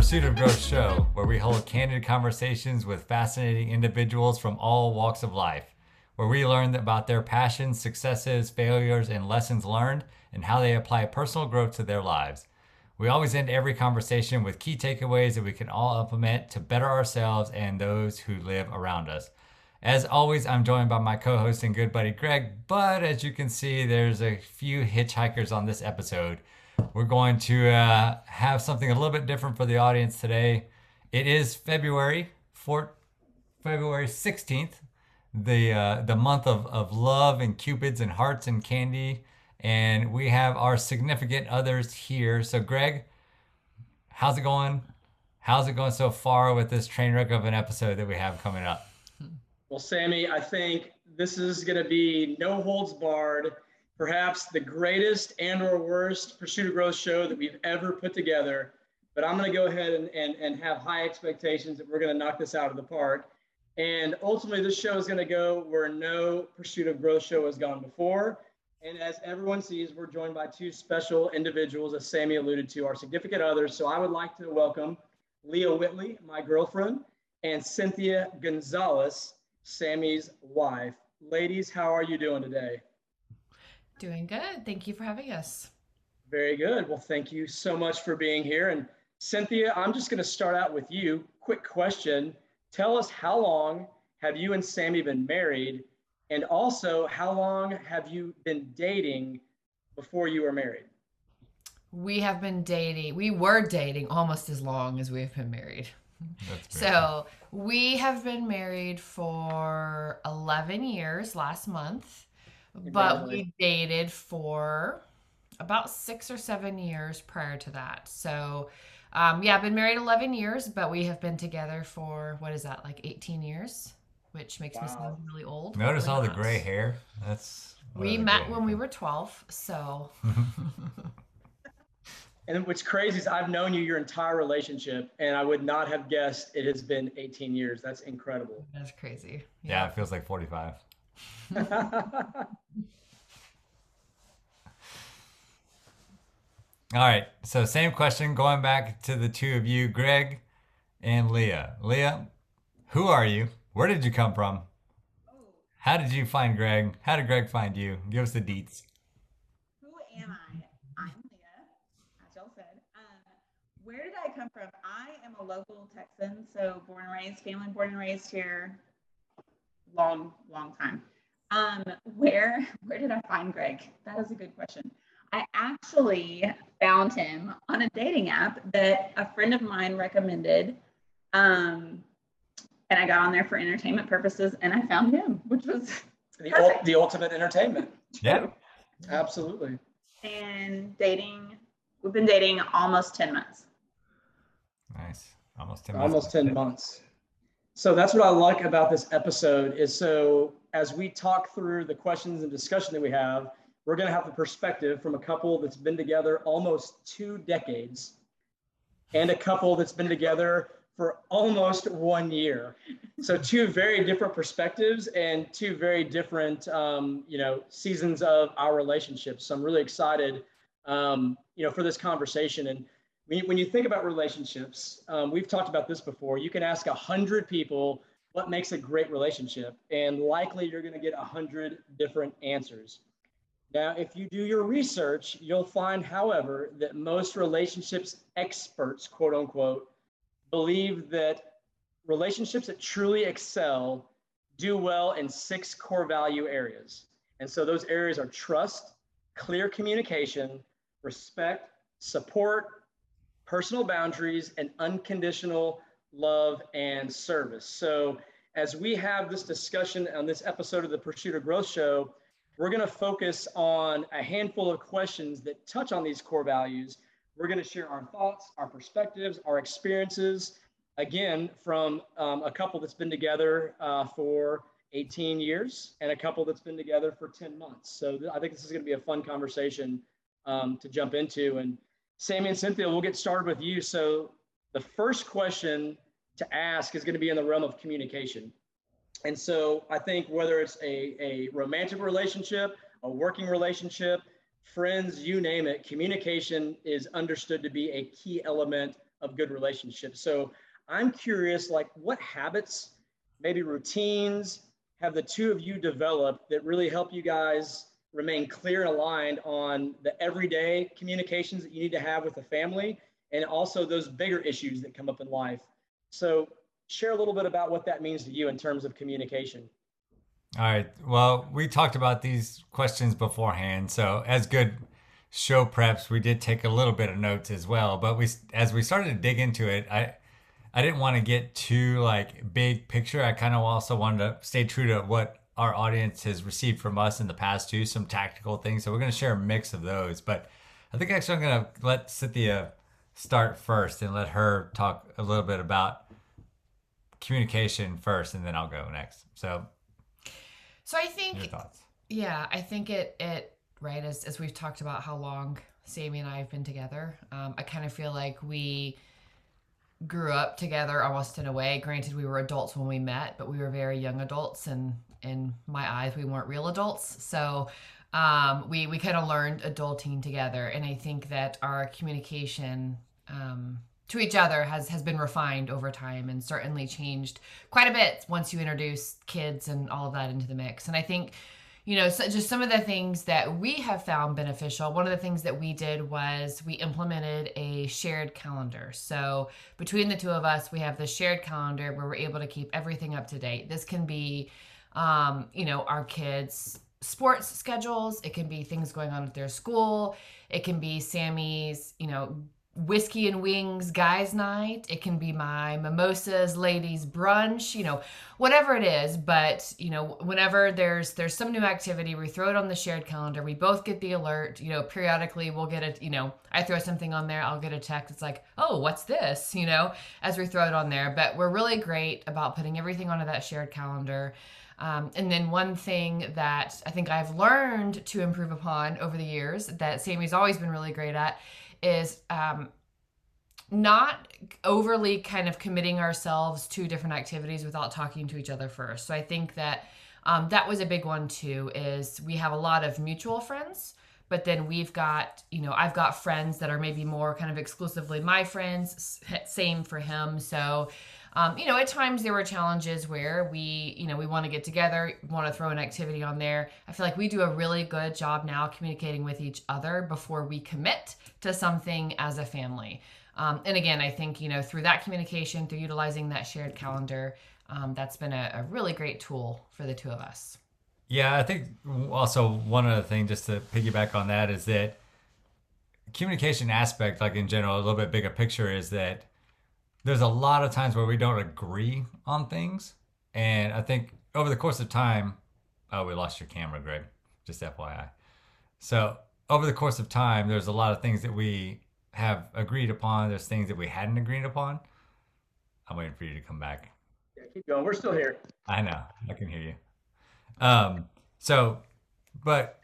Pursuit of Growth show, where we hold candid conversations with fascinating individuals from all walks of life, where we learn about their passions, successes, failures, and lessons learned, and how they apply personal growth to their lives. We always end every conversation with key takeaways that we can all implement to better ourselves and those who live around us. As always, I'm joined by my co host and good buddy Greg, but as you can see, there's a few hitchhikers on this episode. We're going to uh, have something a little bit different for the audience today. It is February 4th, February 16th, the uh, the month of, of love and cupids and hearts and candy. And we have our significant others here. So Greg, how's it going? How's it going so far with this train wreck of an episode that we have coming up? Well, Sammy, I think this is going to be no holds barred, perhaps the greatest and or worst Pursuit of Growth show that we've ever put together. But I'm going to go ahead and, and, and have high expectations that we're going to knock this out of the park. And ultimately, this show is going to go where no Pursuit of Growth show has gone before. And as everyone sees, we're joined by two special individuals, as Sammy alluded to, our significant others. So I would like to welcome Leia Whitley, my girlfriend, and Cynthia Gonzalez, Sammy's wife. Ladies, how are you doing today? Doing good. Thank you for having us. Very good. Well, thank you so much for being here. And Cynthia, I'm just going to start out with you. Quick question. Tell us how long have you and Sammy been married? And also, how long have you been dating before you were married? We have been dating, we were dating almost as long as we've been married. So we have been married for 11 years last month, but we dated for about six or seven years prior to that. So, um, yeah, I've been married 11 years, but we have been together for what is that, like 18 years, which makes wow. me sound really old. Notice all not. the gray hair. That's we met when we were 12. So. And what's crazy is I've known you your entire relationship, and I would not have guessed it has been 18 years. That's incredible. That's crazy. Yeah, yeah it feels like 45. All right. So, same question going back to the two of you, Greg and Leia. Leia, who are you? Where did you come from? How did you find Greg? How did Greg find you? Give us the deets. Who am I? I'm Leia, as y'all said. Um, where did I come from? I am a local Texan, so born and raised, family born and raised here, long, long time. Um, where where did I find Greg? That is a good question. I actually found him on a dating app that a friend of mine recommended. Um, and I got on there for entertainment purposes and I found him, which was the, ul- the ultimate entertainment. Yeah. Absolutely. And dating, we've been dating almost 10 months. Nice. Almost 10 months. Almost 10 months. So that's what I like about this episode is so as we talk through the questions and discussion that we have, we're going to have the perspective from a couple that's been together almost two decades and a couple that's been together for almost one year. So two very different perspectives and two very different, um, you know, seasons of our relationship. So I'm really excited, um, you know, for this conversation. And when you think about relationships, um, we've talked about this before. You can ask a hundred people what makes a great relationship, and likely you're going to get a hundred different answers. Now, if you do your research, you'll find, however, that most relationships experts, quote unquote, believe that relationships that truly excel do well in six core value areas. And so those areas are trust, clear communication, respect, support, personal boundaries, and unconditional love and service. So, as we have this discussion on this episode of the Pursuit of Growth Show, we're going to focus on a handful of questions that touch on these core values. We're going to share our thoughts, our perspectives, our experiences, again, from um, a couple that's been together uh, for 18 years and a couple that's been together for 10 months. So, th- I think this is going to be a fun conversation um, to jump into. And Sammy and Cynthia, we'll get started with you. So the first question to ask is going to be in the realm of communication. And so I think whether it's a, a romantic relationship, a working relationship, friends, you name it, communication is understood to be a key element of good relationships. So I'm curious, like what habits, maybe routines, have the two of you developed that really help you guys remain clear and aligned on the everyday communications that you need to have with the family and also those bigger issues that come up in life. So share a little bit about what that means to you in terms of communication. All right. Well, we talked about these questions beforehand. So, as good show preps, we did take a little bit of notes as well. But we, as we started to dig into it, I, I didn't want to get too like big picture. I kind of also wanted to stay true to what our audience has received from us in the past too, some tactical things. So we're going to share a mix of those. But I think actually I'm going to let Cynthia start first and let her talk a little bit about communication first, and then I'll go next. So, so I think, your thoughts? Yeah, I think it it right as as we've talked about how long Sammy and I have been together. Um, I kind of feel like we grew up together almost in a way. Granted, we were adults when we met, but we were very young adults, and in my eyes, we weren't real adults. So um, we we kind of learned adulting together, and I think that our communication um, to each other has has been refined over time and certainly changed quite a bit once you introduce kids and all of that into the mix. And I think you know, so just some of the things that we have found beneficial. One of the things that we did was we implemented a shared calendar. So between the two of us, we have the shared calendar where we're able to keep everything up to date. This can be, um, you know, our kids' sports schedules. It can be things going on at their school. It can be Sammy's, you know, whiskey and wings guys night. It can be my mimosas ladies brunch you know whatever it is. But you know whenever there's there's some new activity we throw it on the shared calendar. We both get the alert you know periodically we'll get it you know i throw something on there i'll get a text. It's like oh what's this? You know as we throw it on there. But we're really great about putting everything onto that shared calendar um, and then one thing that I think I've learned to improve upon over the years that Sammy's always been really great at is um, not overly kind of committing ourselves to different activities without talking to each other first. So I think that um, that was a big one too. Is we have a lot of mutual friends, but then we've got you know I've got friends that are maybe more kind of exclusively my friends. Same for him. So um, you know, at times there were challenges where we, you know, we want to get together, want to throw an activity on there. I feel like we do a really good job now communicating with each other before we commit to something as a family. Um, and again, I think, you know, through that communication, through utilizing that shared calendar, um, that's been a, a really great tool for the two of us. Yeah, I think also one other thing, just to piggyback on that, is that communication aspect, like in general, a little bit bigger picture, is that there's a lot of times where we don't agree on things. And I think over the course of time, oh, we lost your camera, Greg, just FYI. So over the course of time, there's a lot of things that we have agreed upon. There's things that we hadn't agreed upon. I'm waiting for you to come back. Yeah, keep going. We're still here. I know. I can hear you. Um, so, but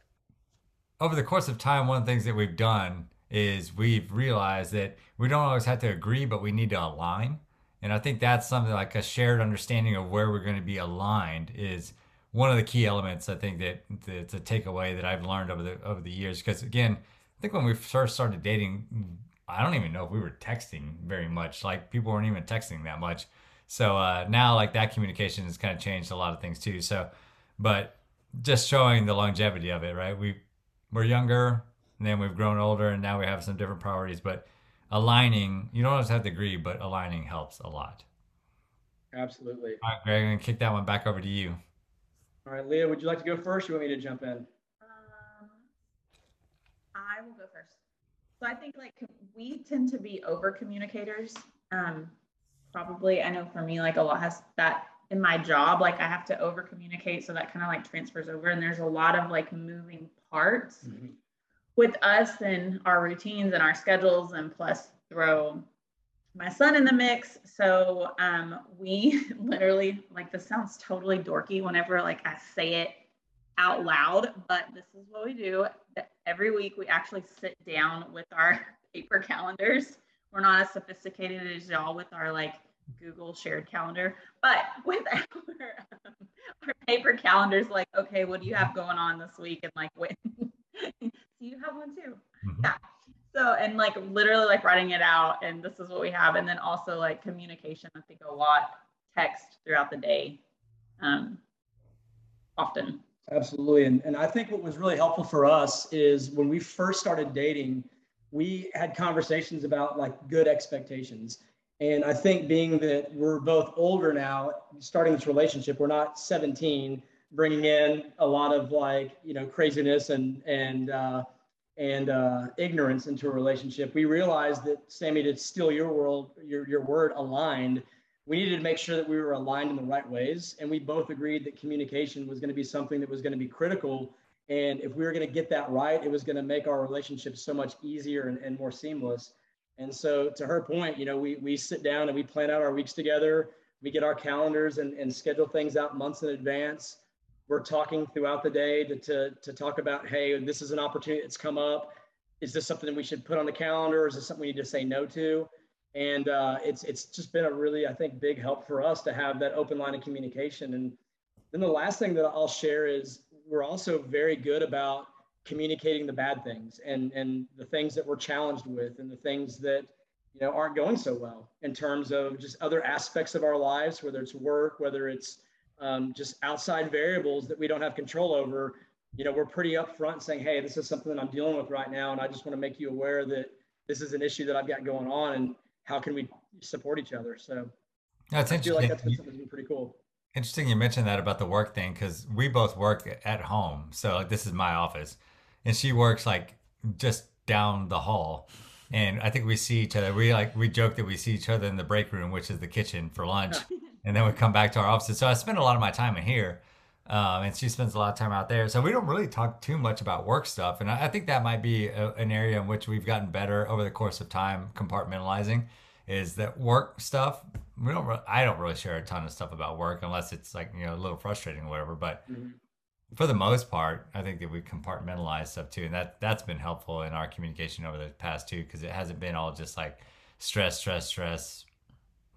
over the course of time, one of the things that we've done is we've realized that we don't always have to agree, but we need to align. And I think that's something like a shared understanding of where we're going to be aligned is one of the key elements. I think that it's a takeaway that I've learned over the over the years. Because again, I think when we first started dating, I don't even know if we were texting very much. Like people weren't even texting that much. So uh, now, like that communication has kind of changed a lot of things too. So, but just showing the longevity of it, right? We we're younger, and then we've grown older and now we have some different priorities but aligning you don't always have to agree but aligning helps a lot. Absolutely. All right greg i'm gonna kick that one back over to you. All right leia would you like to go first or you want me to jump in? Um, i will go first. So i think like we tend to be over communicators um, probably i know for me like a lot has that in my job like i have to over communicate so that kind of like transfers over and there's a lot of like moving parts. Mm-hmm with us and our routines and our schedules and plus throw my son in the mix. So um, we literally like this sounds totally dorky whenever like i say it out loud but this is what we do. Every week we actually sit down with our paper calendars. We're not as sophisticated as y'all with our like google shared calendar but with our, um, our paper calendars like okay what do you have going on this week and like when you have one too? Mm-hmm. Yeah. so and like literally like writing it out and this is what we have and then also like communication i think a lot text throughout the day um, often absolutely and, and i think what was really helpful for us is when we first started dating we had conversations about like good expectations and i think being that we're both older now starting this relationship we're not 17 bringing in a lot of like you know craziness and and uh, and uh, ignorance into a relationship, we realized that Sammy, to steal your world, your your word, aligned. We needed to make sure that we were aligned in the right ways, and we both agreed that communication was going to be something that was going to be critical. And if we were going to get that right, it was going to make our relationship so much easier and, and more seamless. And so, to her point, you know, we we sit down and we plan out our weeks together. We get our calendars and, and schedule things out months in advance we're talking throughout the day to, to, to talk about, hey, this is an opportunity that's come up. Is this something that we should put on the calendar? Is this something we need to say no to? And uh, it's it's just been a really, I think, big help for us to have that open line of communication. And then the last thing that I'll share is we're also very good about communicating the bad things and and the things that we're challenged with and the things that you know aren't going so well in terms of just other aspects of our lives, whether it's work, whether it's um, just outside variables that we don't have control over, you know, we're pretty upfront saying, hey, this is something that I'm dealing with right now. And I just want to make you aware that this is an issue that I've got going on and how can we support each other? So that's I interesting. feel like that's been something pretty cool. Interesting you mentioned that about the work thing because we both work at home. So like, this is my office and she works like just down the hall. And I think we see each other. We like we joke that we see each other in the break room, which is the kitchen for lunch. and then we come back to our offices. So I spend a lot of my time in here, um, and she spends a lot of time out there. So we don't really talk too much about work stuff, and I, I think that might be a, an area in which we've gotten better over the course of time compartmentalizing. Is that work stuff? We don't. Re- I don't really share a ton of stuff about work unless it's like you know a little frustrating or whatever. But mm-hmm. for the most part, I think that we compartmentalize stuff too, and that that's been helpful in our communication over the past two because it hasn't been all just like stress, stress, stress,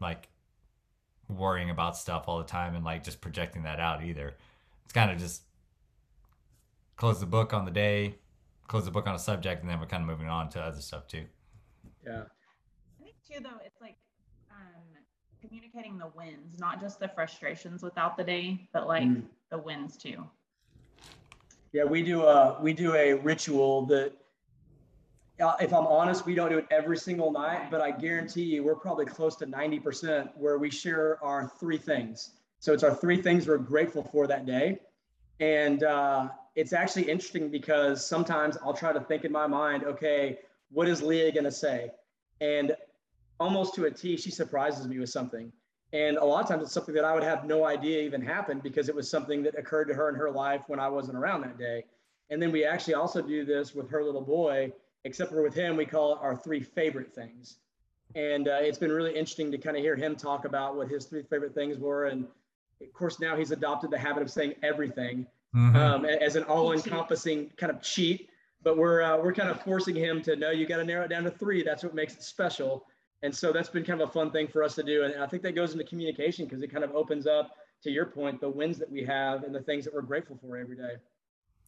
like worrying about stuff all the time and like just projecting that out either. It's kind of just close the book on the day, close the book on a subject, and then we're kind of moving on to other stuff too. Yeah. I think too though, it's like um, communicating the wins, not just the frustrations without the day, but like mm. the wins too. Yeah, we do a we do a ritual that uh, if I'm honest, we don't do it every single night, but I guarantee you we're probably close to 90% where we share our three things. So it's our three things we're grateful for that day. And uh, it's actually interesting because sometimes I'll try to think in my mind, okay, what is Leia going to say? And almost to a T, she surprises me with something. And a lot of times it's something that I would have no idea even happened because it was something that occurred to her in her life when I wasn't around that day. And then we actually also do this with her little boy except for with him, we call it our three favorite things. And uh, it's been really interesting to kind of hear him talk about what his three favorite things were. And of course, now he's adopted the habit of saying everything mm-hmm. um, as an all-encompassing kind of cheat. But we're uh, we're kind of forcing him to know you got to narrow it down to three. That's what makes it special. And so that's been kind of a fun thing for us to do. And I think that goes into communication because it kind of opens up, to your point, the wins that we have and the things that we're grateful for every day.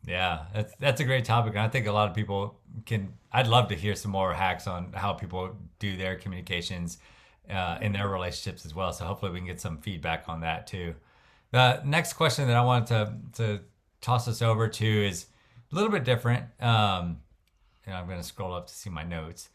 Yeah, that's that's a great topic, and I think a lot of people can. I'd love to hear some more hacks on how people do their communications uh, in their relationships as well. So hopefully we can get some feedback on that too. The next question that I wanted to to toss us over to is a little bit different. Um, and I'm going to scroll up to see my notes,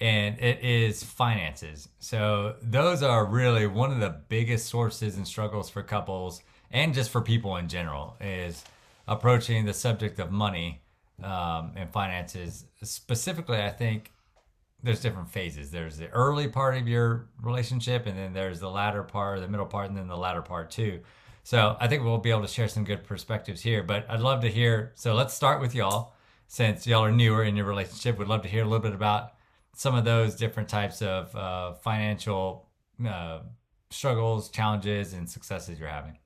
and it is finances. So those are really one of the biggest sources and struggles for couples, and just for people in general. Is approaching the subject of money um, and finances. Specifically, I think there's different phases. There's the early part of your relationship, and then there's the latter part, the middle part, and then the latter part too. So I think we'll be able to share some good perspectives here. But I'd love to hear. So let's start with y'all, since y'all are newer in your relationship. We'd love to hear a little bit about some of those different types of uh, financial uh, struggles, challenges, and successes you're having.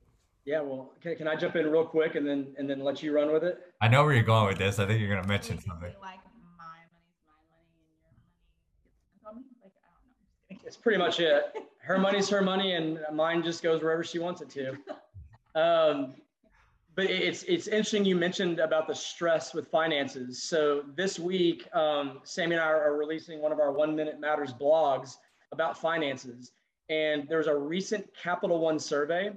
Yeah, well, can, can I jump in real quick and then and then let you run with it? I know where you're going with this. I think you're going to mention something. Like my money's my money and your money Like I don't know. It's pretty much it. Her money's her money, and mine just goes wherever she wants it to. Um, but it's it's interesting you mentioned about the stress with finances. So this week, um, Sammy and I are releasing one of our One Minute Matters blogs about finances, and there's a recent Capital One survey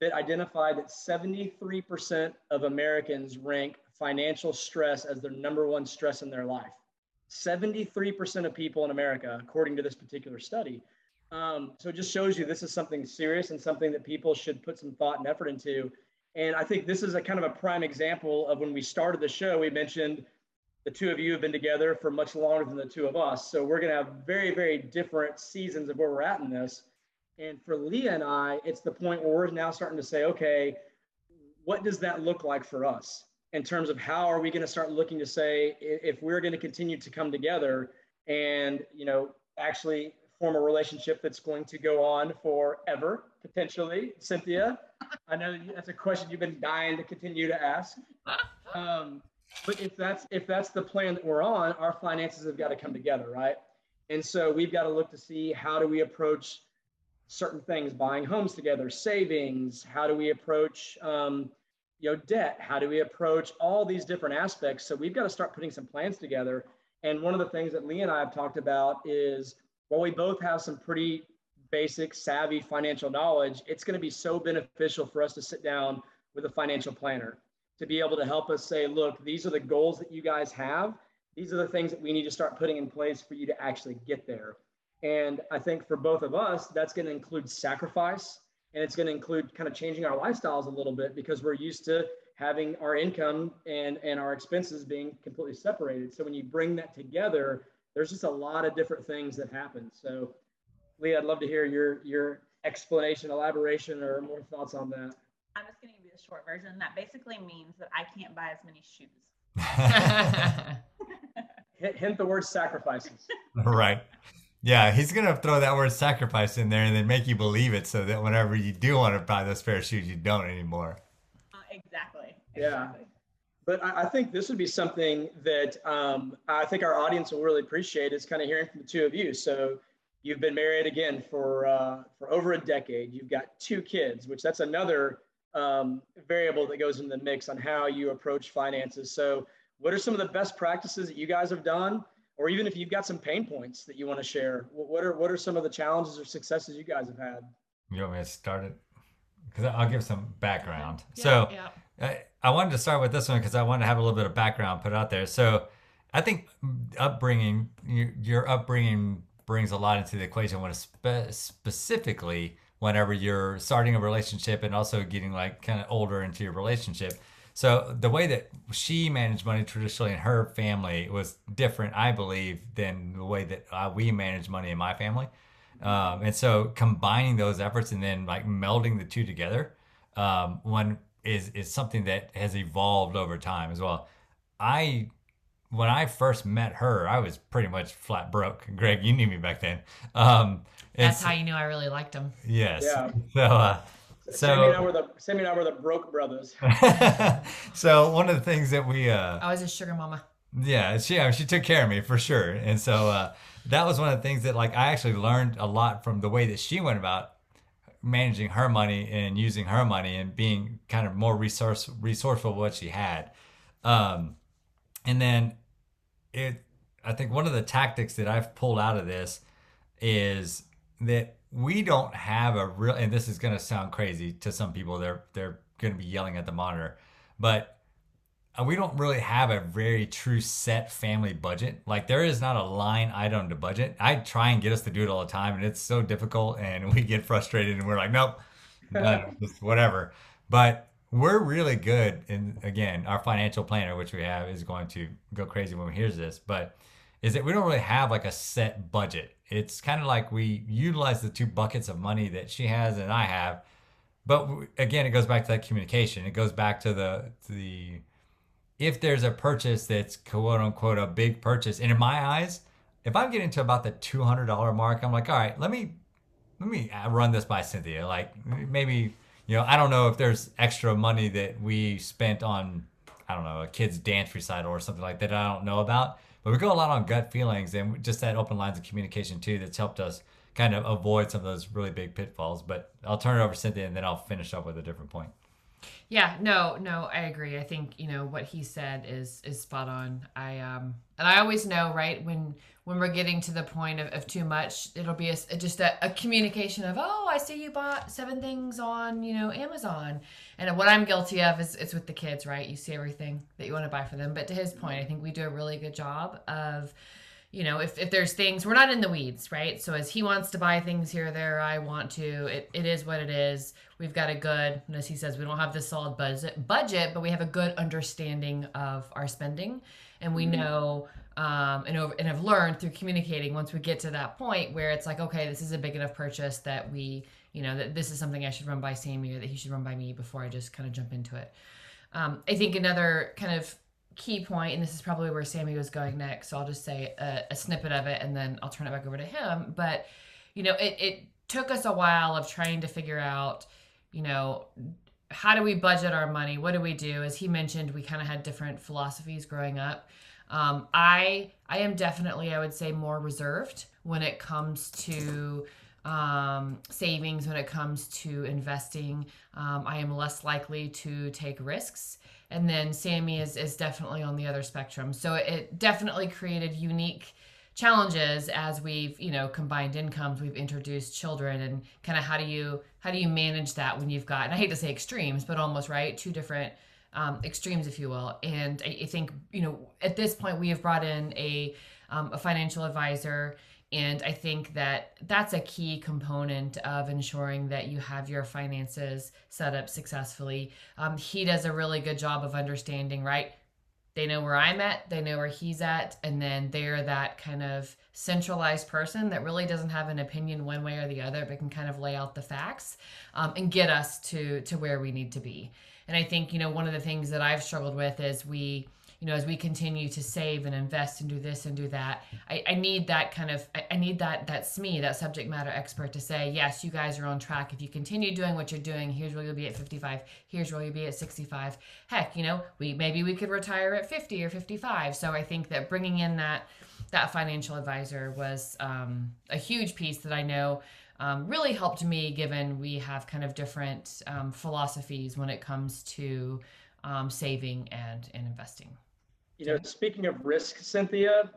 that identified that 73% of Americans rank financial stress as their number one stress in their life. 73% of people in America, according to this particular study. Um, so it just shows you this is something serious and something that people should put some thought and effort into. And I think this is a kind of a prime example of when we started the show, we mentioned the two of you have been together for much longer than the two of us. So we're going to have very, very different seasons of where we're at in this. And for Leia and I, it's the point where we're now starting to say, okay, what does that look like for us in terms of how are we going to start looking to say if we're going to continue to come together and you know actually form a relationship that's going to go on forever potentially. Cynthia i know that's a question you've been dying to continue to ask. Um, but if that's if that's the plan that we're on our finances have got to come together right? And so we've got to look to see how do we approach certain things, buying homes together, savings, how do we approach um, you know debt, how do we approach all these different aspects. So we've got to start putting some plans together. And one of the things that Lee and I have talked about is while we both have some pretty basic, savvy financial knowledge, it's going to be so beneficial for us to sit down with a financial planner to be able to help us say, look, these are the goals that you guys have. These are the things that we need to start putting in place for you to actually get there. And I think for both of us, that's going to include sacrifice and it's going to include kind of changing our lifestyles a little bit because we're used to having our income and, and our expenses being completely separated. So when you bring that together, there's just a lot of different things that happen. So Lee, I'd love to hear your, your explanation, elaboration, or more thoughts on that. I'm just going to give you the short version. That basically means that I can't buy as many shoes. hint the word sacrifices. Right. Yeah, he's gonna throw that word sacrifice in there and then make you believe it, so that whenever you do want to buy those pair of shoes, you don't anymore. Uh, exactly. Yeah. But I, I think this would be something that um, I think our audience will really appreciate is kind of hearing from the two of you. So you've been married again for uh, for over a decade. You've got two kids, which that's another um, variable that goes in the mix on how you approach finances. So what are some of the best practices that you guys have done? Or even if you've got some pain points that you want to share, what are what are some of the challenges or successes you guys have had? You want me to start it? Because I'll give some background. Yeah, so yeah. I, I wanted to start with this one because I wanted to have a little bit of background put out there. So I think upbringing, your, your upbringing brings a lot into the equation when spe- specifically whenever you're starting a relationship and also getting like kind of older into your relationship so the way that she managed money traditionally in her family was different, I believe, than the way that uh, we manage money in my family. Um, and so combining those efforts and then like melding the two together, um, one is is something that has evolved over time as well. I when I first met her, I was pretty much flat broke. Greg, you knew me back then. Um, That's how you knew I really liked him. Yes. Yeah. So uh, so Sammy and I were the Sammy and I were the broke brothers. so one of the things that we uh I was a sugar mama. Yeah, she she took care of me for sure. And so uh that was one of the things that like I actually learned a lot from the way that she went about managing her money and using her money and being kind of more resource resourceful what she had. Um and then it I think one of the tactics that I've pulled out of this is that we don't have a real and this is going to sound crazy to some people they're they're going to be yelling at the monitor but uh, we don't really have a very true set family budget. Like there is not a line item to budget. I try and get us to do it all the time and it's so difficult and we get frustrated and we're like nope whatever. But we're really good and again our financial planner which we have is going to go crazy when he hears this but is that we don't really have like a set budget it's kind of like we utilize the two buckets of money that she has and I have. But again, it goes back to that communication. It goes back to the to the if there's a purchase that's quote unquote a big purchase, and in my eyes, if I'm getting to about the two hundred dollar mark, I'm like, all right, let me let me uh, run this by Cynthia. Like maybe you know, I don't know if there's extra money that we spent on I don't know a kid's dance recital or something like that I don't know about. But we go a lot on gut feelings and just that open lines of communication too that's helped us kind of avoid some of those really big pitfalls. But I'll turn it over to Cynthia and then I'll finish up with a different point. Yeah, no, no, I agree. I think you know what he said is is spot on. I um, and I always know right when when we're getting to the point of, of too much, it'll be a, just a, a communication of oh, I see you bought seven things on you know Amazon, and what I'm guilty of is it's with the kids, right? You see everything that you want to buy for them, but to his mm-hmm. point, I think we do a really good job of you know, if, if there's things, we're not in the weeds, right? So as he wants to buy things here or there, I want to. It, it is what it is. We've got a good, as he says, we don't have the solid budget, budget, but we have a good understanding of our spending, and we mm-hmm. know um, and over, and have learned through communicating once we get to that point where it's like, okay, this is a big enough purchase that we, you know, that this is something I should run by Sammy or that he should run by me before I just kind of jump into it. Um, I think another kind of key point, and this is probably where Sammy was going next. So I'll just say a, a snippet of it, and then I'll turn it back over to him. But you know, it it took us a while of trying to figure out, you know, how do we budget our money? What do we do? As he mentioned, we kind of had different philosophies growing up. Um, I I am definitely, I would say, more reserved when it comes to um, savings, when it comes to investing. Um, I am less likely to take risks and then Sammy is is definitely on the other spectrum. So it definitely created unique challenges as we've you know combined incomes we've introduced children and kind of how do you how do you manage that when you've got and i hate to say extremes but almost right two different um, extremes if you will and I, I, think you know at this point we have brought in a um, a financial advisor and I think that that's a key component of ensuring that you have your finances set up successfully. Um, he does a really good job of understanding, right? They know where I'm at, they know where he's at, and then they're that kind of centralized person that really doesn't have an opinion one way or the other, but can kind of lay out the facts um, and get us to to where we need to be. And I think you know one of the things that I've struggled with is we you know, as we continue to save and invest and do this and do that, I, I need that kind of, I, I need that, that SME, that subject matter expert to say, yes, you guys are on track. If you continue doing what you're doing, here's where you'll be at 55. Here's where you'll be at 65. Heck, you know, we, maybe we could retire at 50 or 55. So I think that bringing in that, that financial advisor was um, a huge piece that I know um, really helped me given we have kind of different um, philosophies when it comes to um, saving and, and investing. You know, speaking of risk, Cynthia,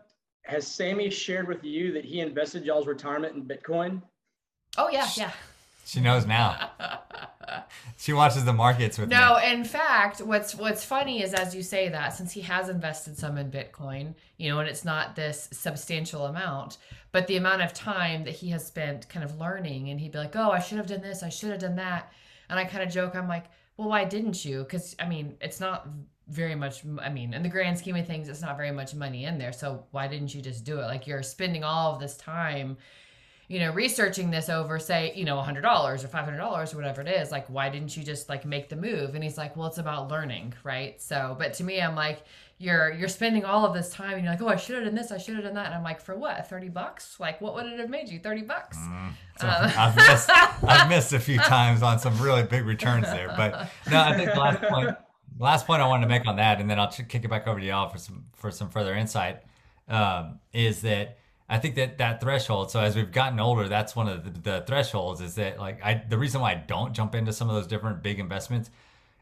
has Sammy shared with you that he invested y'all's retirement in Bitcoin? Oh yeah, yeah. She knows now. she watches the markets with no, me. in fact, what's what's funny is as you say that, since he has invested some in Bitcoin, you know, and it's not this substantial amount, but the amount of time that he has spent kind of learning, and he'd be like, "Oh, I should have done this. I should have done that," and I kind of joke, I'm like, "Well, why didn't you?" Because I mean, it's not very much i mean in the grand scheme of things it's not very much money in there so why didn't you just do it like you're spending all of this time you know researching this over say you know $100 or $500 or whatever it is like why didn't you just like make the move? And he's like well it's about learning right? So but to me i'm like you're you're spending all of this time and you're like oh i should have done this i should have done that. And i'm like for what? 30 bucks? Like what would it have made you? 30 bucks? Mm, so uh, I've, missed, I've missed a few times on some really big returns there but no i think the last point last point I wanted to make on that, and then I'll kick it back over to y'all for some for some further insight. Um, is that I think that that threshold. So as we've gotten older, that's one of the, the, thresholds. Is that like I the reason why I don't jump into some of those different big investments.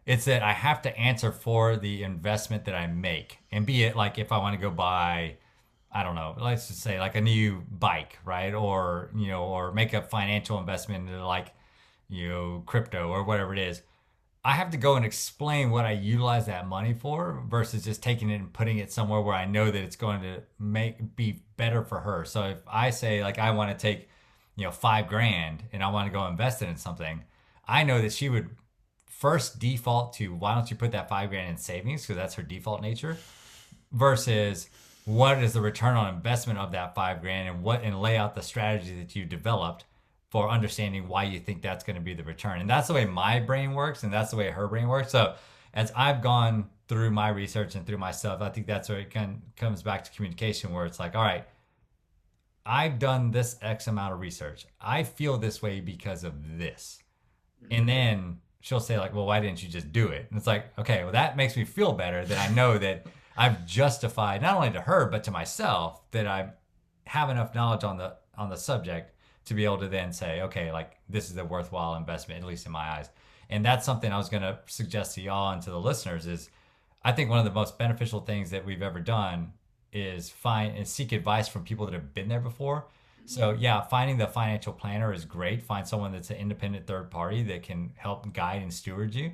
It's that I have to answer for the investment that I make, and be it like if I want to go buy, I don't know, let's just say like a new bike, right? Or you know, or make a financial investment into like you know crypto or whatever it is I have to go and explain what I utilize that money for versus just taking it and putting it somewhere where I know that it's going to make be better for her. So if I say like I want to take, you know, five grand and I want to go invest it in something, I know that she would first default to why don't you put that five grand in savings because that's her default nature versus what is the return on investment of that five grand and what and lay out the strategy that you developed for understanding why you think that's going to be the return. And that's the way my brain works, and that's the way her brain works. So as I've gone through my research and through myself, I think that's where it can, comes back to communication, where it's like, all right, I've done this X amount of research. I feel this way because of this. Mm-hmm. And then she'll say, like, well, why didn't you just do it? And it's like, okay, well, that makes me feel better that I know that I've justified not only to her, but to myself that I have enough knowledge on the on the subject to be able to then say, okay, like this is a worthwhile investment, at least in my eyes. And that's something I was going to suggest to y'all and to the listeners is I think one of the most beneficial things that we've ever done is find and seek advice from people that have been there before. So yeah, finding the financial planner is great. Find someone that's an independent third party that can help guide and steward you.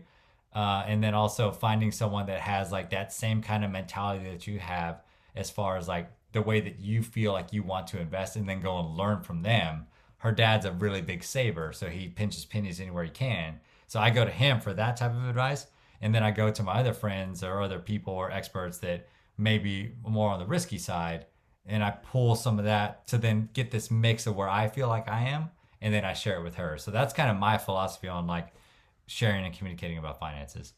Uh, and then also finding someone that has like that same kind of mentality that you have as far as like the way that you feel like you want to invest and then go and learn from them. Her dad's a really big saver, so he pinches pennies anywhere he can. So I go to him for that type of advice. And then I go to my other friends or other people or experts that may be more on the risky side. And I pull some of that to then get this mix of where I feel like I am. And then I share it with her. So that's kind of my philosophy on like sharing and communicating about finances.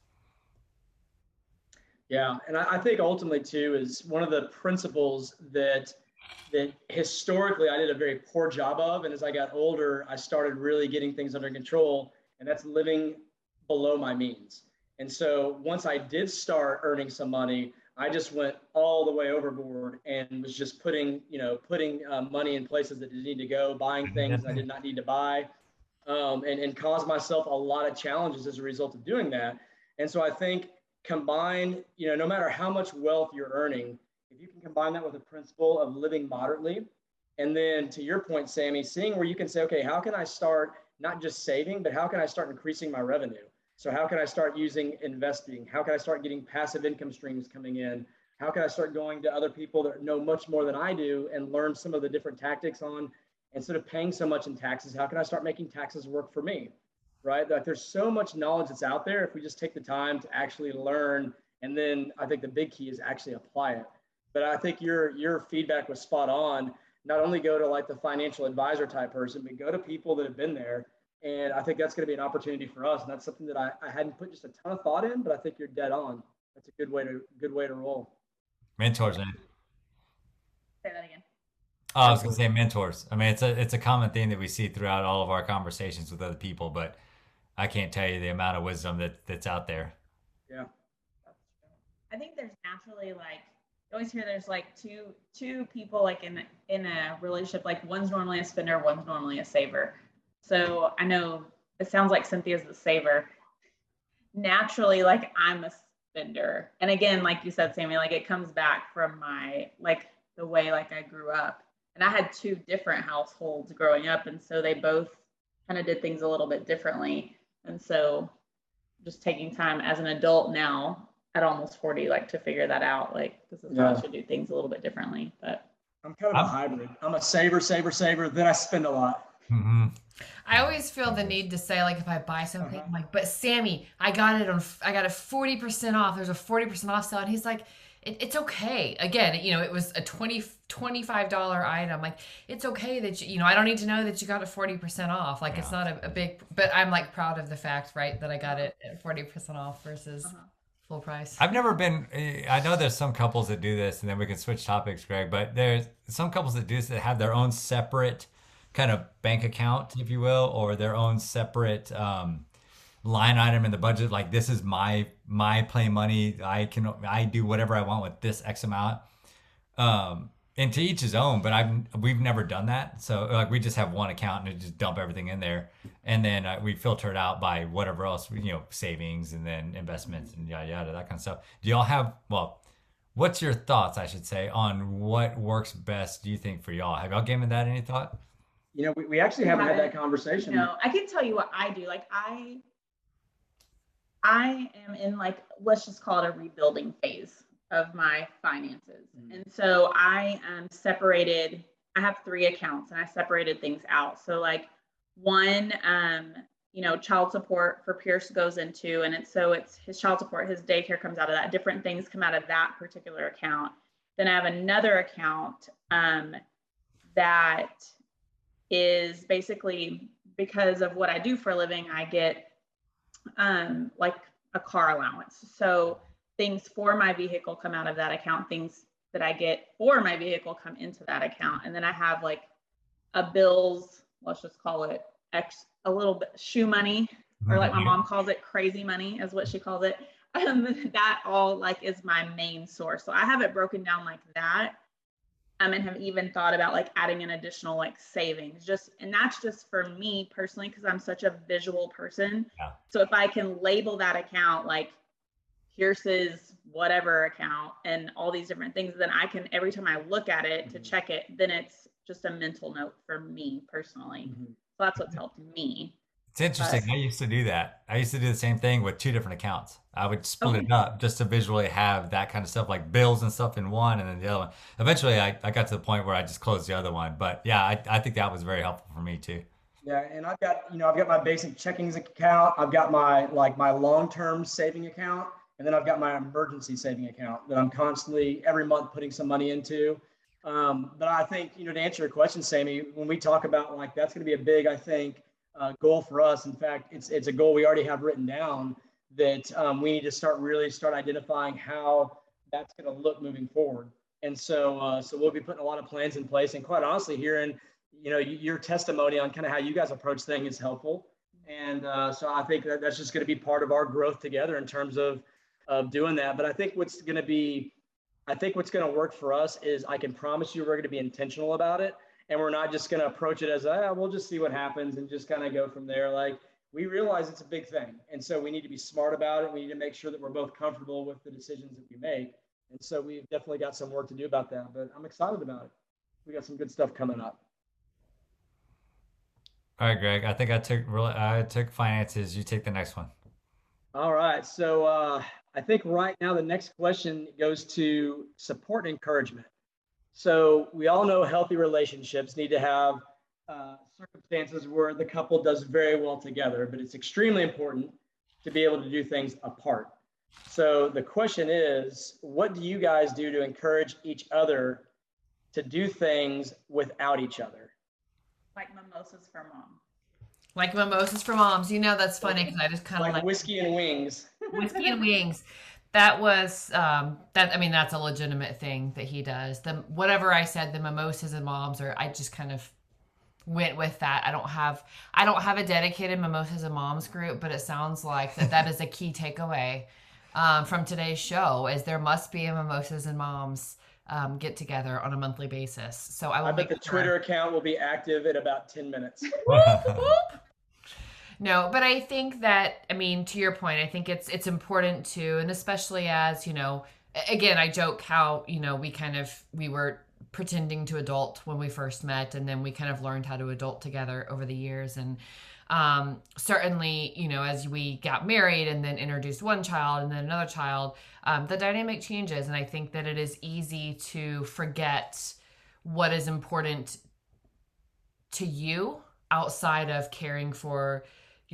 Yeah, and I, think ultimately too is one of the principles that that historically I did a very poor job of, and as I got older, I started really getting things under control, and that's living below my means. And so once I did start earning some money, I just went all the way overboard and was just putting, you know, putting uh, money in places that didn't need to go, buying things I did not need to buy, um, and, and caused myself a lot of challenges as a result of doing that. And so I think combined, you know, no matter how much wealth you're earning, if you can combine that with a principle of living moderately, and then to your point, Sammy, seeing where you can say, okay, how can I start not just saving, but how can I start increasing my revenue? So how can I start using investing? How can I start getting passive income streams coming in? How can I start going to other people that know much more than I do and learn some of the different tactics on instead of paying so much in taxes? How can I start making taxes work for me? Right? Like there's so much knowledge that's out there if we just take the time to actually learn and then I think the big key is actually apply it. But I think your your feedback was spot on. Not only go to like the financial advisor type person, but go to people that have been there and I think that's going to be an opportunity for us. And that's something that I, I hadn't put just a ton of thought in, but I think you're dead on. That's a good way to good way to roll. Mentors, man. Say that again. Oh, I was gonna say mentors. I mean, it's a it's a common thing that we see throughout all of our conversations with other people, but I can't tell you the amount of wisdom that that's out there. Yeah. I think there's naturally like you always hear there's like two two people like in in a relationship like one's normally a spender, one's normally a saver. So I know it sounds like Cynthia's the saver. Naturally, like I'm a spender. And again, like you said, Sammy, like it comes back from my like the way like I grew up. And I had two different households growing up. And so they both kind of did things a little bit differently. And so just taking time as an adult now at almost 40, like to figure that out. Like this is yeah. how I should do things a little bit differently. But I'm kind of a hybrid. I'm a saver, saver, saver. Then I spend a lot. Mm-hmm. I always feel the need to say like if I buy something, uh-huh. I'm like, but Sammy, I got it on, I got a forty percent off. There's a forty percent off sale, and he's like, it, it's okay. Again, you know, it was a 20 25 dollar item. Like it's okay that you, you know, I don't need to know that you got it forty percent off. Like yeah. it's not a, a, big, but I'm like proud of the fact, right, that I got it at forty percent off versus. Uh-huh full price. I've never been. I know there's some couples that do this, and then we can switch topics, Greg. But there's some couples that do this that have their own separate kind of bank account, if you will, or their own separate um, line item in the budget. Like this is my my play money. I can I do whatever I want with this X amount. Um, and to each his own. But I've we've never done that. So like we just have one account and just dump everything in there, and then uh, we filter it out by whatever else you know savings and then investments and yada yada that kind of stuff. Do y'all have well? What's your thoughts, I should say, on what works best? Do you think for y'all? Have y'all given that any thought? You know, we, we actually haven't had that conversation. No, I can tell you what I do. Like I I am in like let's just call it a rebuilding phase of my finances. Mm-hmm. And so I am separated I have three accounts and I separated things out. So like one um you know child support for Pierce goes into and it's so it's his child support his daycare comes out of that different things come out of that particular account. Then I have another account um that is basically because of what I do for a living, I get um, like a car allowance. So things for my vehicle come out of that account, things that I get for my vehicle come into that account. And then I have like a bills, let's just call it X, a little bit shoe money, or like my mom calls it crazy money, is what she calls it. Um, that all like is my main source. So I have it broken down like that. um, and have even thought about like adding an additional like savings just and that's just for me personally because i'm such a visual person Yeah. so if i can label that account like pierce's whatever account and all these different things then i can every time i look at it to Mhm. check it then it's just a mental note for me personally Mhm. so that's what's helped me It's interesting. I used to do that. I used to do the same thing with two different accounts. I would split Okay. it up just to visually have that kind of stuff, like bills and stuff in one, and then the other one. Eventually, I, I got to the point where I just closed the other one. But yeah, I, I think that was very helpful for me too. Yeah, and I've got, you know, I've got my basic checkings account. I've got my like my long-term saving account, and then I've got my emergency saving account that I'm constantly every month putting some money into. Um, but I think, you know, to answer your question, Sammy, when we talk about like that's going to be a big, I think, uh, goal for us. In fact, it's it's a goal we already have written down that um, we need to start really start identifying how that's going to look moving forward. And so, uh, so we'll be putting a lot of plans in place. And quite honestly, hearing you know, your testimony on kind of how you guys approach things is helpful. And uh, so I think that that's just going to be part of our growth together in terms of, of doing that. But I think what's going to be, I think what's going to work for us is I can promise you we're going to be intentional about it. And we're not just going to approach it as, ah, we'll just see what happens and just kind of go from there. Like we realize it's a big thing. And so we need to be smart about it. We need to make sure that we're both comfortable with the decisions that we make. And so we've definitely got some work to do about that, but I'm excited about it. We got some good stuff coming up. All right, Greg. I think I took really. I took finances. You take the next one. All right. So uh, I think right now the next question goes to support and encouragement. So we all know healthy relationships need to have uh, circumstances where the couple does very well together, but it's extremely important to be able to do things apart. So the question is, what do you guys do to encourage each other to do things without each other? like mimosas for mom Like mimosas for moms. You know that's funny because I just kind of Like like, whiskey and wings. whiskey and wings. That was um that I mean that's a legitimate thing that he does. The whatever I said, the mimosas and moms, or I just kind of went with that. I don't have I don't have a dedicated mimosas and moms group, but it sounds like that that is a key takeaway um, from today's show. Is there must be a mimosas and moms um, get together on a monthly basis. So I will I bet the sure- Twitter account will be active in about 10 minutes. No, but I think that I mean to your point, I think it's it's important to and especially as, you know, again, I joke how, you know, we kind of we were pretending to adult when we first met and then we kind of learned how to adult together over the years. And um certainly, you know, as we got married and then introduced one child and then another child, um the dynamic changes. And I think that it is easy to forget what is important to you outside of caring for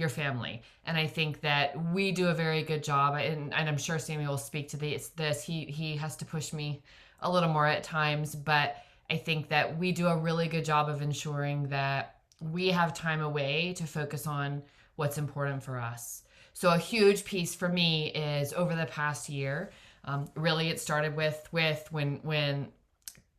your family. And I think that we do a very good job, and, and I'm sure Sammy will speak to this. This he he has to push me a little more at times, but I think that we do a really good job of ensuring that we have time away to focus on what's important for us. So a huge piece for me is over the past year. Um, really, it started with with when when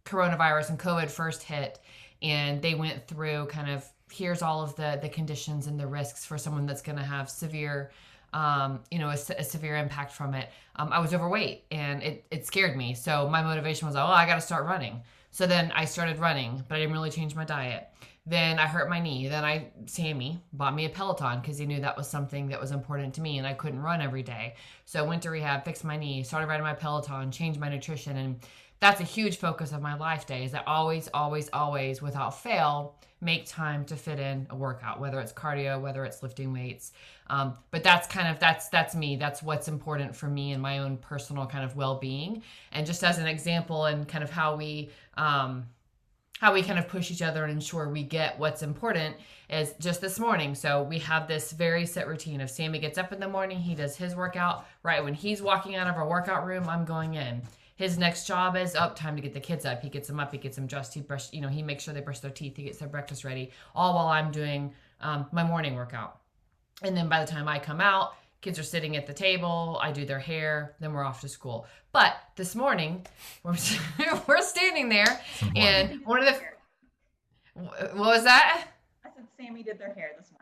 coronavirus and COVID first hit, and they went through kind of here's all of the the conditions and the risks for someone that's going to have severe um, you know a, a severe impact from it. Um, i was overweight and it, it scared me. So my motivation was oh i got to start running. So then i started running but i didn't really change my diet. Then i hurt my knee. Then i sammy bought me a peloton because he knew that was something that was important to me and i couldn't run every day. So i went to rehab fixed my knee started riding my peloton changed my nutrition and that's a huge focus of my life day is that always always always without fail make time to fit in a workout whether it's cardio whether it's lifting weights um, but that's kind of that's that's me that's what's important for me and my own personal kind of well-being and just as an example and kind of how we um, how we kind of push each other and ensure we get what's important is just this morning. So we have this very set routine of Sammy gets up in the morning, he does his workout. Right when he's walking out of our workout room, I'm going in. His next job is up time to get the kids up. He gets them up, he gets them dressed, he brush, you know, he makes sure they brush their teeth, he gets their breakfast ready, all while I'm doing um, my morning workout. And then by the time I come out, kids are sitting at the table, I do their hair, then we're off to school. But this morning, we're, we're standing there, and one of the what was that? I said Sammy did their hair this morning.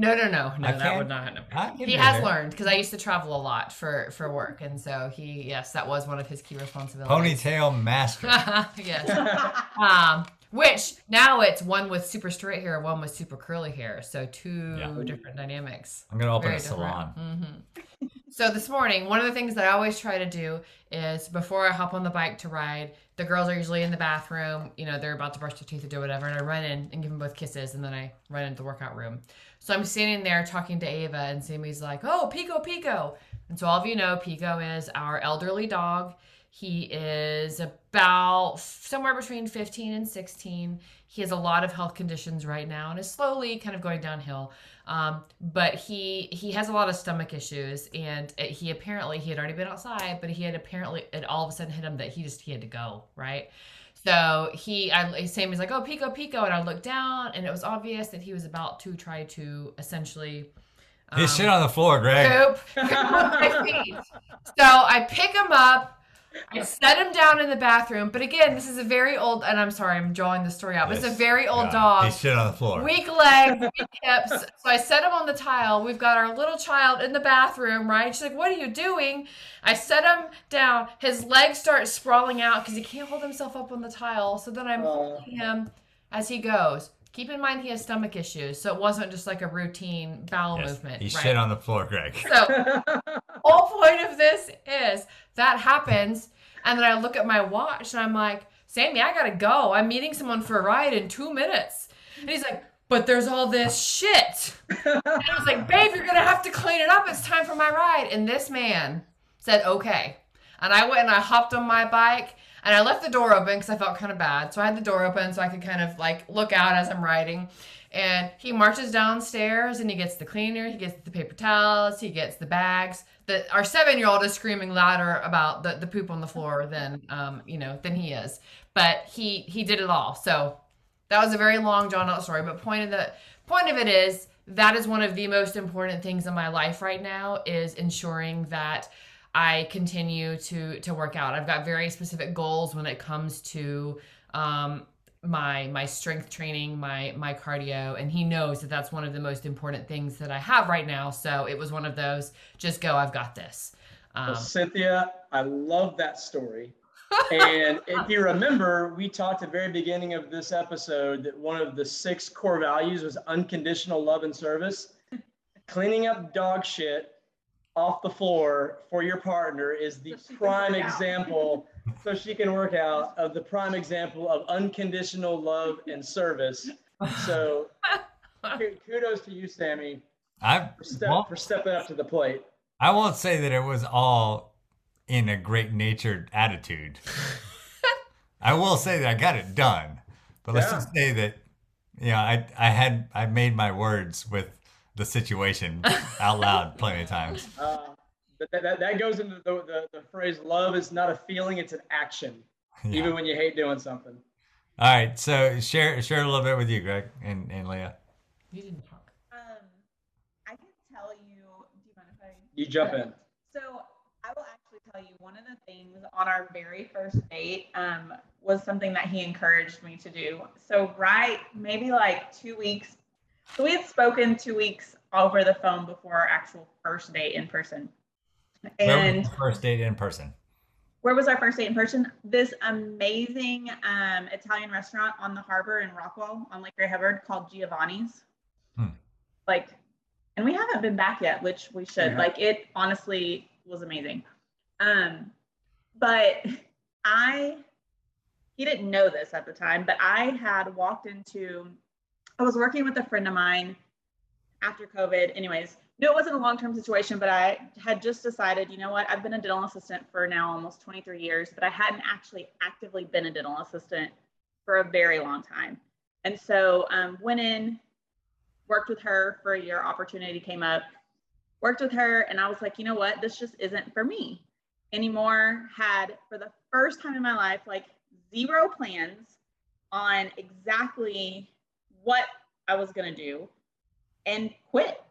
No, No, no, no, no. I That would not happen. I He do has that. learned because I used to travel a lot for for work, and so he yes, that was one of his key responsibilities. Ponytail master. yes. Um, which now it's one with super straight hair, one with super curly hair. So two Yeah. different dynamics. I'm gonna open Very a salon. hmm So this morning, one of the things that I always try to do is before I hop on the bike to ride, the girls are usually in the bathroom. You know, they're about to brush their teeth or do whatever, and I run in and give them both kisses, and then I run into the workout room. So I'm standing there talking to Ava, and Sammy's like, "Oh, Pico, Pico," and so all of you know, Pico is our elderly dog. He is about somewhere between 15 and 16. He has a lot of health conditions right now and is slowly kind of going downhill. Um, but he he has a lot of stomach issues, and it- he apparently he had already been outside, but he had apparently it all of a sudden hit him that he just he had to go right. So he, I, Sammy's like, "Oh, Pico, Pico," and I looked down, and it was obvious that he was about to try to essentially. He um, shit on the floor, Greg. poop on my feet. So I pick him up. I set him down in the bathroom. But again, this is a very old, and I'm sorry, I'm drawing the story out. But it's a very old Yeah, dog. He shit on the floor. Weak legs, weak hips. So I set him on the tile. We've got our little child in the bathroom, right? She's like, What are you doing? I set him down. His legs start sprawling out because he can't hold himself up on the tile. So then I'm Oh. holding him as he goes. Keep in mind he has stomach issues, so it wasn't just like a routine bowel Yes, movement. He right? shit on the floor, Greg. So whole point of this is that happens, and then I look at my watch and I'm like, Sammy, I gotta go. I'm meeting someone for a ride in two minutes. And he's like, but there's all this shit. And I was like, babe, you're gonna have to clean it up. It's time for my ride. And this man said, okay. And I went and I hopped on my bike and I left the door open because I felt kind of bad. So I had the door open so I could kind of like look out as I'm riding. And he marches downstairs and he gets the cleaner, he gets the paper towels, he gets the bags. The, our seven year old is screaming louder about the, the poop on the floor than um, you know, than he is. But he he did it all. So that was a very long drawn out story. But point of the point of it is that is one of the most important things in my life right now is ensuring that I continue to to work out. I've got very specific goals when it comes to um, my my strength training, my my cardio, and he knows that that's one of the most important things that I have right now. So it was one of those. Just go. I've got this. Well, Um, Cynthia, I love that story. and if you remember, we talked at the very beginning of this episode that one of the six core values was unconditional love and service. Cleaning up dog shit off the floor for your partner is the So prime example, so she can work out, of the prime example of unconditional love and service. So kudos to you, Sammy, I for, step, well, for stepping up to the plate. I won't say that it was all in a great natured attitude. I will say that I got it done, but let's just say that you know I I had I made my words with the situation out loud plenty of times. Uh, that, that, that goes into the, the, the phrase love is not a feeling, it's an action, Yeah. even when you hate doing something. All right, so share share a little bit with you, Greg and, and Leia. you didn't talk. Um, I can tell you. Do you mind if I? You jump in. So I will actually tell you one of the things on our very first date um, was something that he encouraged me to do. So right, maybe like two weeks. So we had spoken two weeks over the phone before our actual first date in person. Where was And the first date in person. where was our first date in person? This amazing um, Italian restaurant on the harbor in Rockwall on Lake Ray Hubbard called Giovanni's. Hmm. Like, and we haven't been back yet, which we should. Yeah. Like, it honestly was amazing. Um, but I, he didn't know this at the time, but I had walked into, I was working with a friend of mine after COVID. Anyways, no, it wasn't a long term situation, but I had just decided, you know what, I've been a dental assistant for now almost 23 years, but I hadn't actually actively been a dental assistant for a very long time. And so um, went in, worked with her for a year, opportunity came up, worked with her, and I was like, you know what, this just isn't for me anymore. Had for the first time in my life, like zero plans on exactly what I was going to do and quit.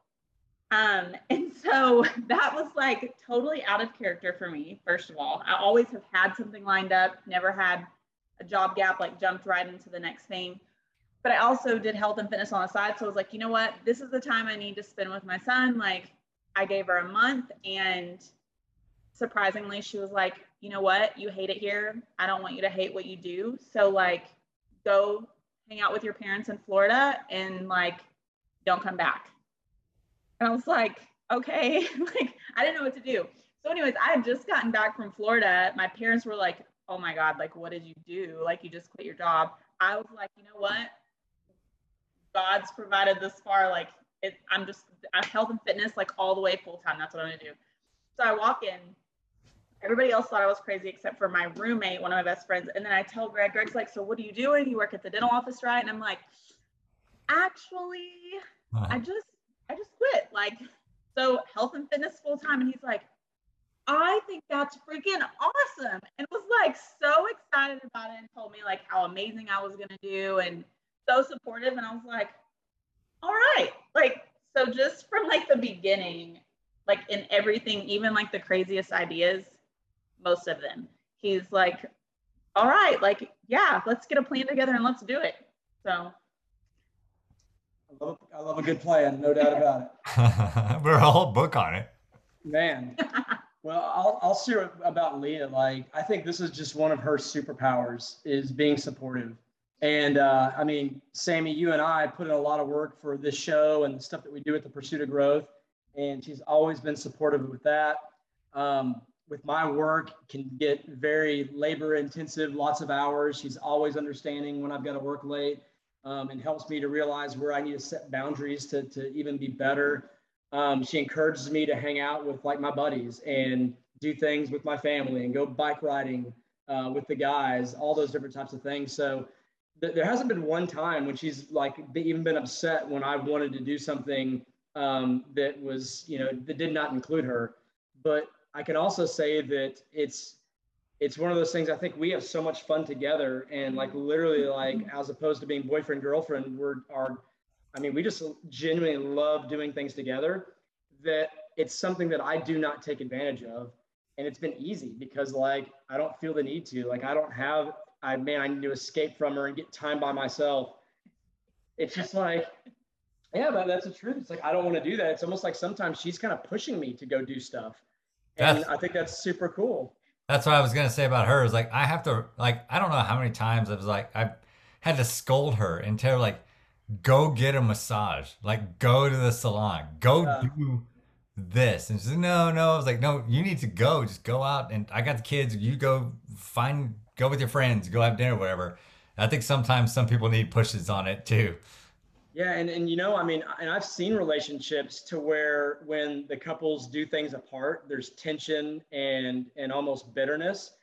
Um, and so that was like totally out of character for me, first of all. I always have had something lined up, never had a job gap, like jumped right into the next thing. but I also did health and fitness on the side. So I was like, you know what? This is the time I need to spend with my son. Like, I gave her a month, and surprisingly, she was like, you know what? You hate it here. I don't want you to hate what you do. So, like, go hang out with your parents in Florida and, like, don't come back. And I was like, okay. like, I didn't know what to do. So, anyways, I had just gotten back from Florida. My parents were like, oh my God, like, what did you do? Like, you just quit your job. I was like, you know what? God's provided this far. Like, it, I'm just I'm health and fitness like all the way full time. That's what I'm gonna do. So I walk in. Everybody else thought I was crazy except for my roommate, one of my best friends. And then I tell Greg, Greg's like, "So what are you doing? You work at the dental office, right?" And I'm like, "Actually, uh-huh. I just I just quit. Like, so health and fitness full time." And he's like, I think that's freaking awesome. And was like so excited about it and told me like how amazing I was going to do and so supportive. And I was like, all right. Like, so just from like the beginning, like in everything, even like the craziest ideas, most of them, he's like, all right, like, yeah, let's get a plan together and let's do it. So I love, I love a good plan, no doubt about it. We're a whole book on it. Man. Well, I'll, I'll share about Leia. Like, I think this is just one of her superpowers is being supportive. And uh, I mean, Sammy, you and I put in a lot of work for this show and the stuff that we do at the Pursuit of Growth. And she's always been supportive with that. Um, with my work, can get very labor intensive, lots of hours. She's always understanding when I've got to work late um, and helps me to realize where I need to set boundaries to, to even be better. Um, she encourages me to hang out with like my buddies and do things with my family and go bike riding uh, with the guys, all those different types of things. So th- there hasn't been one time when she's like even been upset when I wanted to do something um, that was, you know, that did not include her. But I can also say that it's it's one of those things. I think we have so much fun together, and like literally, like as opposed to being boyfriend girlfriend, we're are I mean, we just genuinely love doing things together. That it's something that I do not take advantage of, and it's been easy because like I don't feel the need to. Like I don't have I man, I need to escape from her and get time by myself. It's just like, yeah, but that's the truth. It's like I don't want to do that. It's almost like sometimes she's kind of pushing me to go do stuff. And that's, I think that's super cool. That's what I was gonna say about her. Is like I have to like I don't know how many times I was like I had to scold her and tell her like go get a massage, like go to the salon, go yeah. do this. And she's like, no, no. I was like, no, you need to go. Just go out and I got the kids. You go find go with your friends, go have dinner, whatever. I think sometimes some people need pushes on it too. Yeah, and and you know, I mean, and I've seen relationships to where when the couples do things apart, there's tension and and almost bitterness.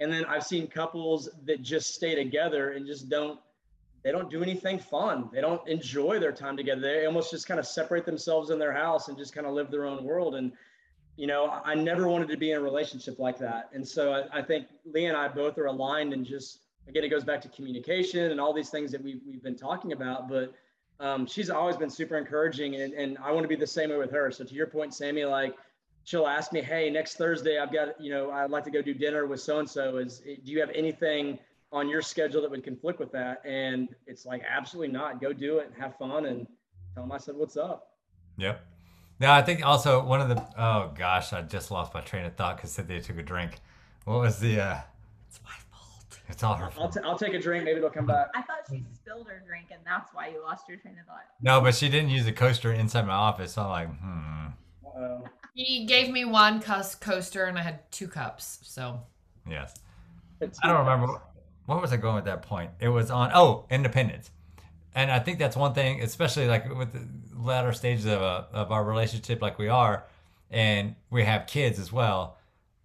And then I've seen couples that just stay together and just don't they don't do anything fun. They don't enjoy their time together. They almost just kind of separate themselves in their house and just kind of live their own world. And you know, I never wanted to be in a relationship like that. And so I, I think Lee and I both are aligned and just, again, it goes back to communication and all these things that we've, we've been talking about. But um, she's always been super encouraging and, and I want to be the same way with her. So to your point, Sammy, like she'll ask me, Hey, next Thursday, I've got, you know, I'd like to go do dinner with so-and-so is, do you have anything on your schedule that would conflict with that? And it's like, absolutely not go do it and have fun. And tell them I said, what's up? Yep. Now I think also one of the oh gosh, I just lost my train of thought because Cynthia took a drink. What was the? uh It's my fault. It's all her fault. I'll, t- I'll take a drink. Maybe it'll come back. I thought she spilled her drink, and that's why you lost your train of thought. No, but she didn't use a coaster inside my office. So I'm like, hmm. Uh-oh. He gave me one cuss coaster, and I had two cups. So. Yes. It's I don't remember. What was I going at that point? It was on. Oh, Independence and I think that's one thing, especially like with the latter stages of, a, uh, of our relationship, like we are, and we have kids as well.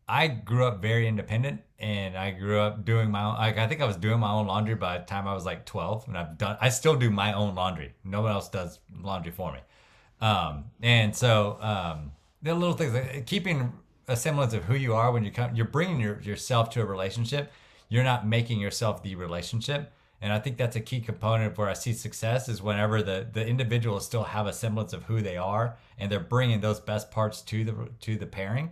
I grew up very independent, and I grew up doing my own. Like I think I was doing my own laundry by the time I was like twelve, and I've done. I still do my own laundry. No one else does laundry for me. Um, and so um, the little things, like keeping a semblance of who you are when you come, you're bringing your, yourself to a relationship. You're not making yourself the relationship and I think that's a key component of where I see success is whenever the the individuals still have a semblance of who they are and they're bringing those best parts to the to the pairing.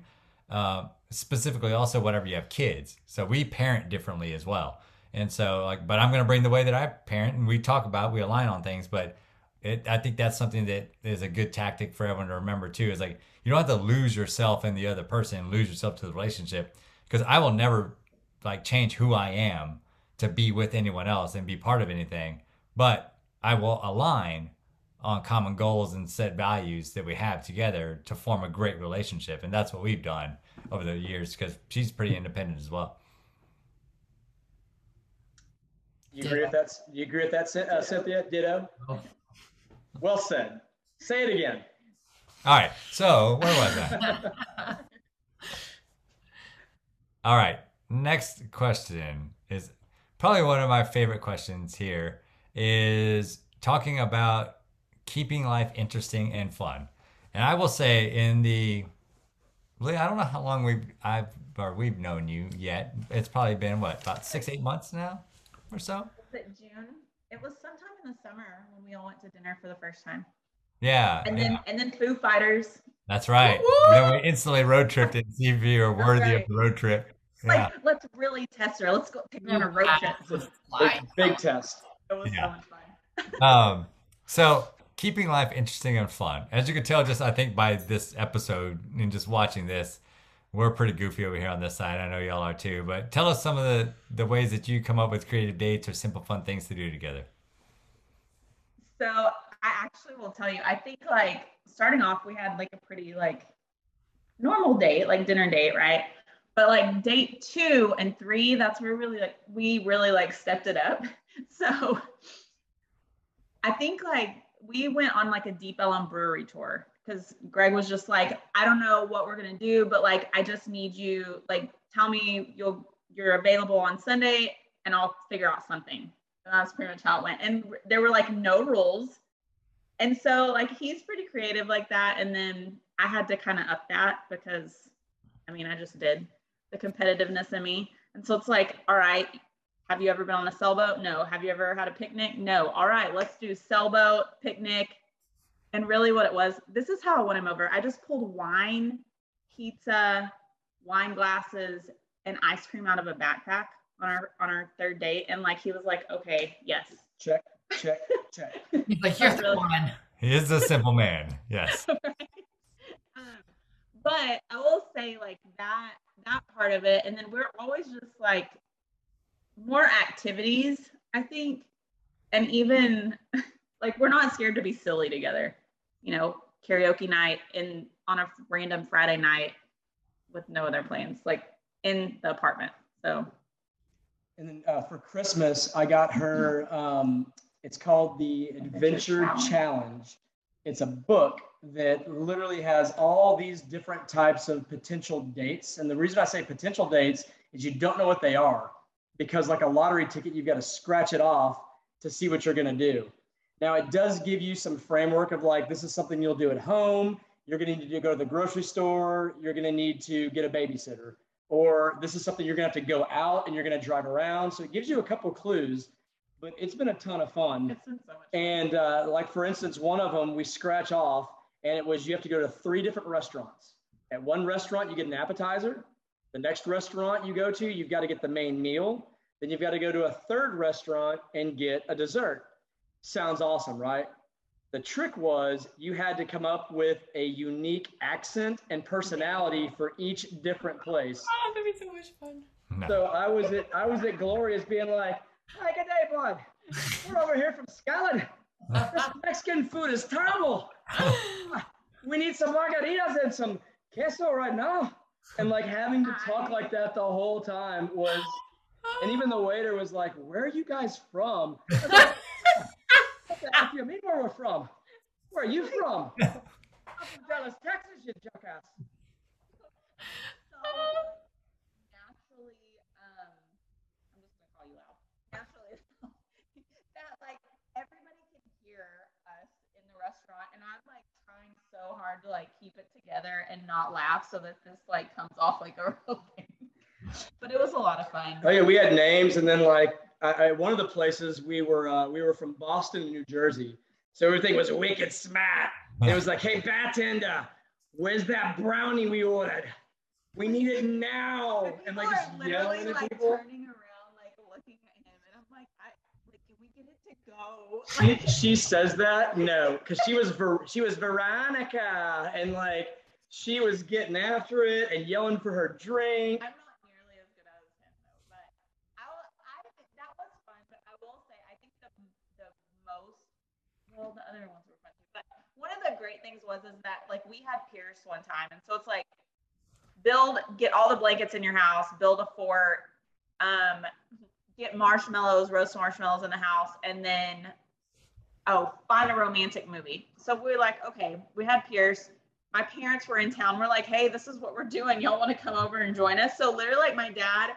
Uh, specifically, also whenever you have kids, so we parent differently as well. And so like, but I'm going to bring the way that I parent and we talk about, we align on things, but it, I think that's something that is a good tactic for everyone to remember too. Is like, you don't have to lose yourself in the other person, and lose yourself to the relationship. Cause I will never like change who I am to be with anyone else and be part of anything, but I will align on common goals and set values that we have together to form a great relationship. And that's what we've done over the years because she's pretty independent as well. You agree with that? You agree with that, uh, Cynthia? Ditto. Well said. Say it again. All right. So where was that? All right. Next question is probably one of my favorite questions here is talking about keeping life interesting and fun. And I will say in the I don't know how long we've I've or we've known you yet. It's probably been what about six eight months now or so. Was it June? It was sometime in the summer when we all went to dinner for the first time. Yeah. And then yeah. and then Foo Fighters. That's right. Then we instantly road tripped and see if you are worthy right. of the road trip. Yeah. Like let's really test her. Let's go take her on a road trip. Big, big test. It was yeah. so much fun. um so keeping life interesting and fun. As you can tell, just I think by this episode and just watching this, we're pretty goofy over here on this side. I know y'all are too. But tell us some of the the ways that you come up with creative dates or simple fun things to do together. So I actually will tell you. I think like starting off, we had like a pretty like normal date, like dinner date, right? But like date two and three, that's where really like we really like stepped it up. So I think like we went on like a Deep Ellum brewery tour because Greg was just like, I don't know what we're gonna do, but like I just need you like tell me you'll you're available on Sunday and I'll figure out something. And that's pretty much how it went. And there were like no rules. And so like he's pretty creative like that. And then I had to kind of up that because I mean I just did the competitiveness in me. And so it's like, all right, have you ever been on a sailboat? No. Have you ever had a picnic? No. All right, let's do sailboat, picnic. And really, what it was, this is how I won him over. I just pulled wine, pizza, wine glasses, and ice cream out of a backpack on our on our third date. And like he was like, okay, yes. Check, check, check. He's like, here's the one. He is a simple man. Yes. right? um, but I will say like that that part of it, and then we're always just like more activities, I think, and even like we're not scared to be silly together. You know, karaoke night in on a random Friday night with no other plans, like in the apartment. So. And then uh, for Christmas, I got her. Um, it's called the Adventure, Challenge. Challenge. It's a book that literally has all these different types of potential dates. And the reason I say potential dates is you don't know what they are because like a lottery ticket, you've got to scratch it off to see what you're going to do. Now it does give you some framework of like, this is something you'll do at home. You're going to need to go to the grocery store. You're going to need to get a babysitter, or this is something you're going to have to go out and you're going to drive around. So it gives you a couple clues, but it's been a ton of fun. So. And uh, like for instance, one of them we scratch off, and it was you have to go to three different restaurants. At one restaurant, you get an appetizer. The next restaurant you go to, you've got to get the main meal. Then you've got to go to a third restaurant and get a dessert. Sounds awesome, right? The trick was you had to come up with a unique accent and personality for each different place. Oh, that'd be so much fun. No. So I was at I was at Gloria's being like, "Hi, good day, bud. We're over here from Scotland. Mexican food is terrible. we need some margaritas and some queso right now." And like having to talk like that the whole time was and even the waiter was like, Where are you guys from? what the you mean where we're from? Where are you from? I'm from Dallas, Texas, you jackass. So naturally, um, I'm just gonna call you out. Naturally, that like everybody can hear us in the restaurant, and I'm like trying so hard to like keep it together and not laugh so that this like comes off like a real thing but it was a lot of fun. Oh yeah, we had names, and then like I, I, one of the places we were uh, we were from Boston, New Jersey, so everything was wicked smart. And it was like, hey bartender, where's that brownie we ordered? We need it now. And, and like just yelling at like, people. Turning around, like looking at him, She, she says that no, because she was Ver, she was Veronica, and like she was getting after it and yelling for her drink. I'm not nearly as good as him though, but I, I that was fun. But I will say, I think the the most well, the other ones were fun too. But one of the great things was is that like we had Pierce one time, and so it's like build, get all the blankets in your house, build a fort, um, get marshmallows, roast marshmallows in the house, and then oh, find a romantic movie. So we are like, okay, we had Pierce. My parents were in town. We're like, hey, this is what we're doing. Y'all want to come over and join us? So literally, like my dad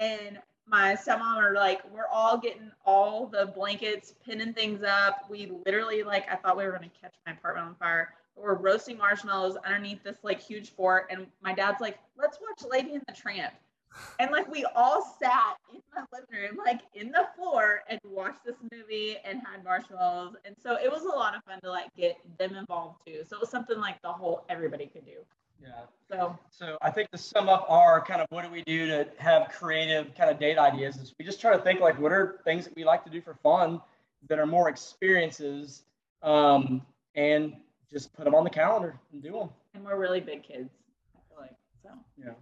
and my stepmom are like, we're all getting all the blankets, pinning things up. We literally like, I thought we were gonna catch my apartment on fire. But we're roasting marshmallows underneath this like huge fort, and my dad's like, let's watch Lady and the Tramp. And like we all sat in my living room, like in the floor, and watched this movie and had marshmallows. And so it was a lot of fun to like get them involved too. So it was something like the whole everybody could do. Yeah. So So I think to sum up our kind of what do we do to have creative kind of date ideas is we just try to think like what are things that we like to do for fun that are more experiences, um, and just put them on the calendar and do them. and we're really big kids. I feel like so. Yeah.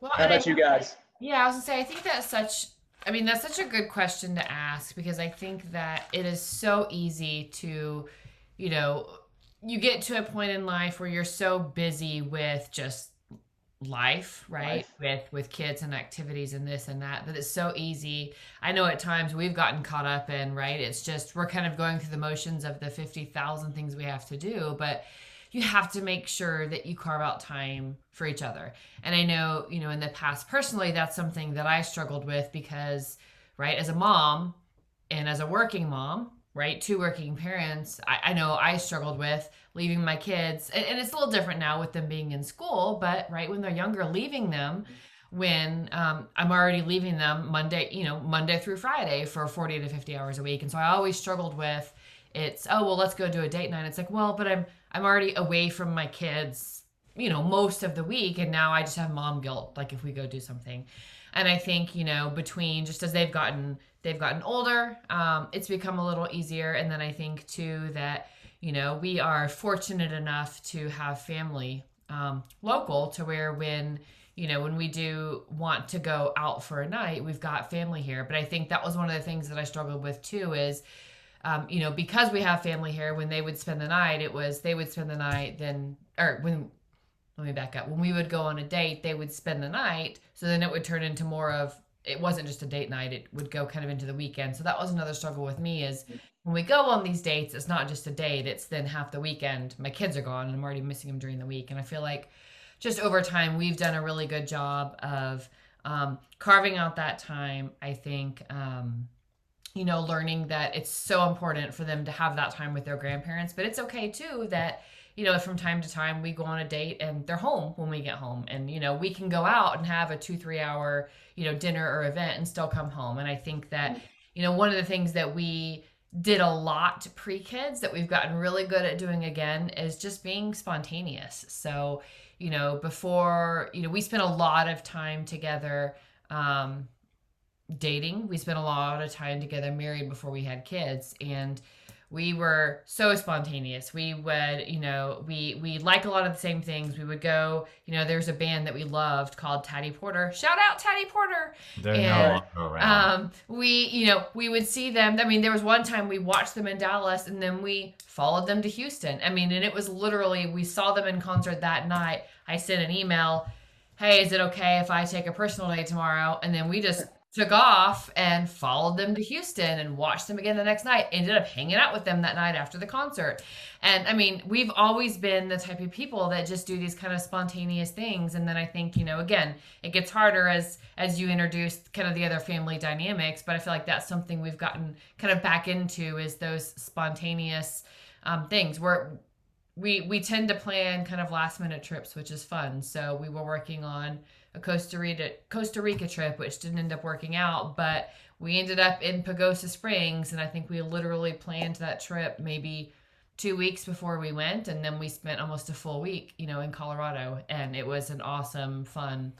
Well, How and I about you guys? Yeah, I was gonna say I think that's such I mean that's such a good question to ask because I think that it is so easy to, you know, you get to a point in life where you're so busy with just life, right? Life. With with kids and activities and this and that that it's so easy. I know at times we've gotten caught up in, right? It's just we're kind of going through the motions of the 50,000 things we have to do, but you have to make sure that you carve out time for each other. And I know, you know, in the past personally, that's something that I struggled with because, right, as a mom and as a working mom, right, two working parents, I, I know I struggled with leaving my kids. And, and it's a little different now with them being in school, but right, when they're younger, leaving them when um, I'm already leaving them Monday, you know, Monday through Friday for 40 to 50 hours a week. And so I always struggled with it's, oh, well, let's go do a date night. It's like, well, but I'm, I'm already away from my kids, you know, most of the week. And now I just have mom guilt, like if we go do something. And I think, you know, between just as they've gotten, they've gotten older, um, it's become a little easier. And then I think too that, you know, we are fortunate enough to have family um, local to where when, you know, when we do want to go out for a night, we've got family here. But I think that was one of the things that I struggled with too is, um, you know, because we have family here, when they would spend the night, it was they would spend the night, then, or when, let me back up. When we would go on a date, they would spend the night. So then it would turn into more of, it wasn't just a date night, it would go kind of into the weekend. So that was another struggle with me is when we go on these dates, it's not just a date, it's then half the weekend. My kids are gone and I'm already missing them during the week. And I feel like just over time, we've done a really good job of um, carving out that time. I think, um, you know, learning that it's so important for them to have that time with their grandparents, but it's okay too that, you know, from time to time we go on a date and they're home when we get home. And, you know, we can go out and have a two, three hour, you know, dinner or event and still come home. And I think that, you know, one of the things that we did a lot pre kids that we've gotten really good at doing again is just being spontaneous. So, you know, before, you know, we spent a lot of time together um, dating. We spent a lot of time together married before we had kids. And we were so spontaneous. We would, you know, we we like a lot of the same things. We would go, you know, there's a band that we loved called Taddy Porter. Shout out Taddy Porter. They're And, no longer around. Um, we, you know, we would see them. I mean, there was one time we watched them in Dallas and then we followed them to Houston. I mean, and it was literally, we saw them in concert that night. I sent an email, hey, is it okay if I take a personal day tomorrow? And then we just took off and followed them to Houston and watched them again the next night. Ended up hanging out with them that night after the concert. And I mean, we've always been the type of people that just do these kind of spontaneous things. And then I think, you know, again, it gets harder as as you introduce kind of the other family dynamics. But I feel like that's something we've gotten kind of back into is those spontaneous um, things where we we tend to plan kind of last minute trips, which is fun. So we were working on a Costa Rica Costa Rica trip, which didn't end up working out, but we ended up in Pagosa Springs, and I think we literally planned that trip maybe two weeks before we went, and then we spent almost a full week, you know, in Colorado, and it was an awesome, fun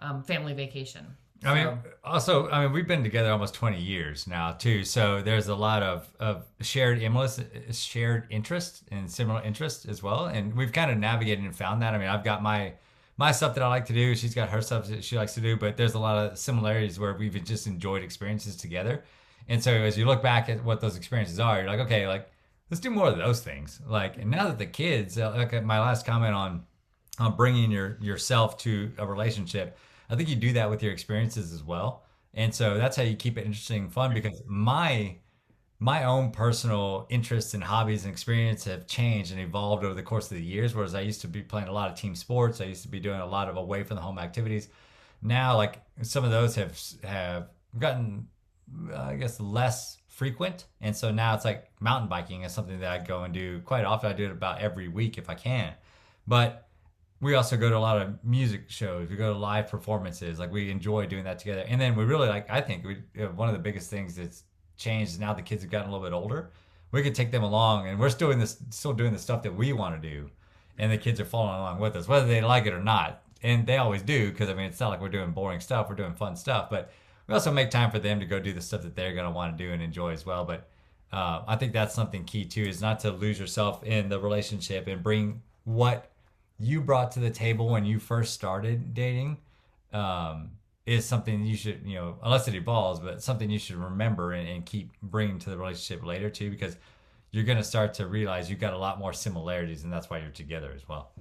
um, family vacation. I mean, also, I mean, we've been together almost 20 years now too. So there's a lot of, of shared interest, shared interest and similar interest as well. And we've kind of navigated and found that. I mean, I've got my, my stuff that I like to do. She's got her stuff that she likes to do, but there's a lot of similarities where we've just enjoyed experiences together. And so as you look back at what those experiences are, you're like, okay, like let's do more of those things. Like, and now that the kids, uh, like my last comment on, on bringing your yourself to a relationship, I think you do that with your experiences as well. And so that's how you keep it interesting and fun because my my own personal interests and hobbies and experience have changed and evolved over the course of the years. Whereas I used to be playing a lot of team sports, I used to be doing a lot of away from the home activities. Now, like some of those have have gotten, uh, I guess, less frequent, and so now it's like mountain biking is something that I go and do quite often. I do it about every week if I can, but we also go to a lot of music shows. We go to live performances. Like we enjoy doing that together. And then we really like. I think we uh, one of the biggest things that's changed now the kids have gotten a little bit older. We can take them along, and we're still in this, still doing the stuff that we want to do, and the kids are following along with us, whether they like it or not. And they always do because I mean, it's not like we're doing boring stuff. We're doing fun stuff, but we also make time for them to go do the stuff that they're going to want to do and enjoy as well. But uh, I think that's something key too, is not to lose yourself in the relationship and bring what you brought to the table when you first started dating um, is something you should, you know, unless it evolves, but something you should remember and, and keep bringing to the relationship later too, because you're going to start to realize you've got a lot more similarities, and that's why you're together as well.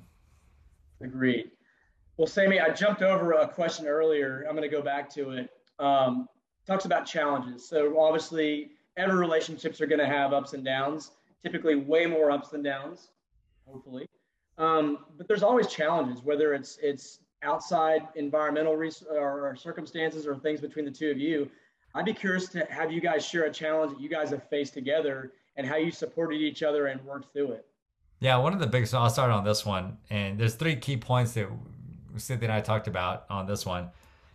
Agreed. Well, Sammy, I jumped over a question earlier. I'm going to go back to it. Um, talks about challenges. So obviously, every relationships are going to have ups and downs. Typically, way more ups than downs. Hopefully, um, but there's always challenges, whether it's it's outside environmental res- or, circumstances or things between the two of you. I'd be curious to have you guys share a challenge that you guys have faced together and how you supported each other and worked through it. Yeah, one of the biggest. I'll start on this one, and there's three key points that Cynthia and I talked about on this one,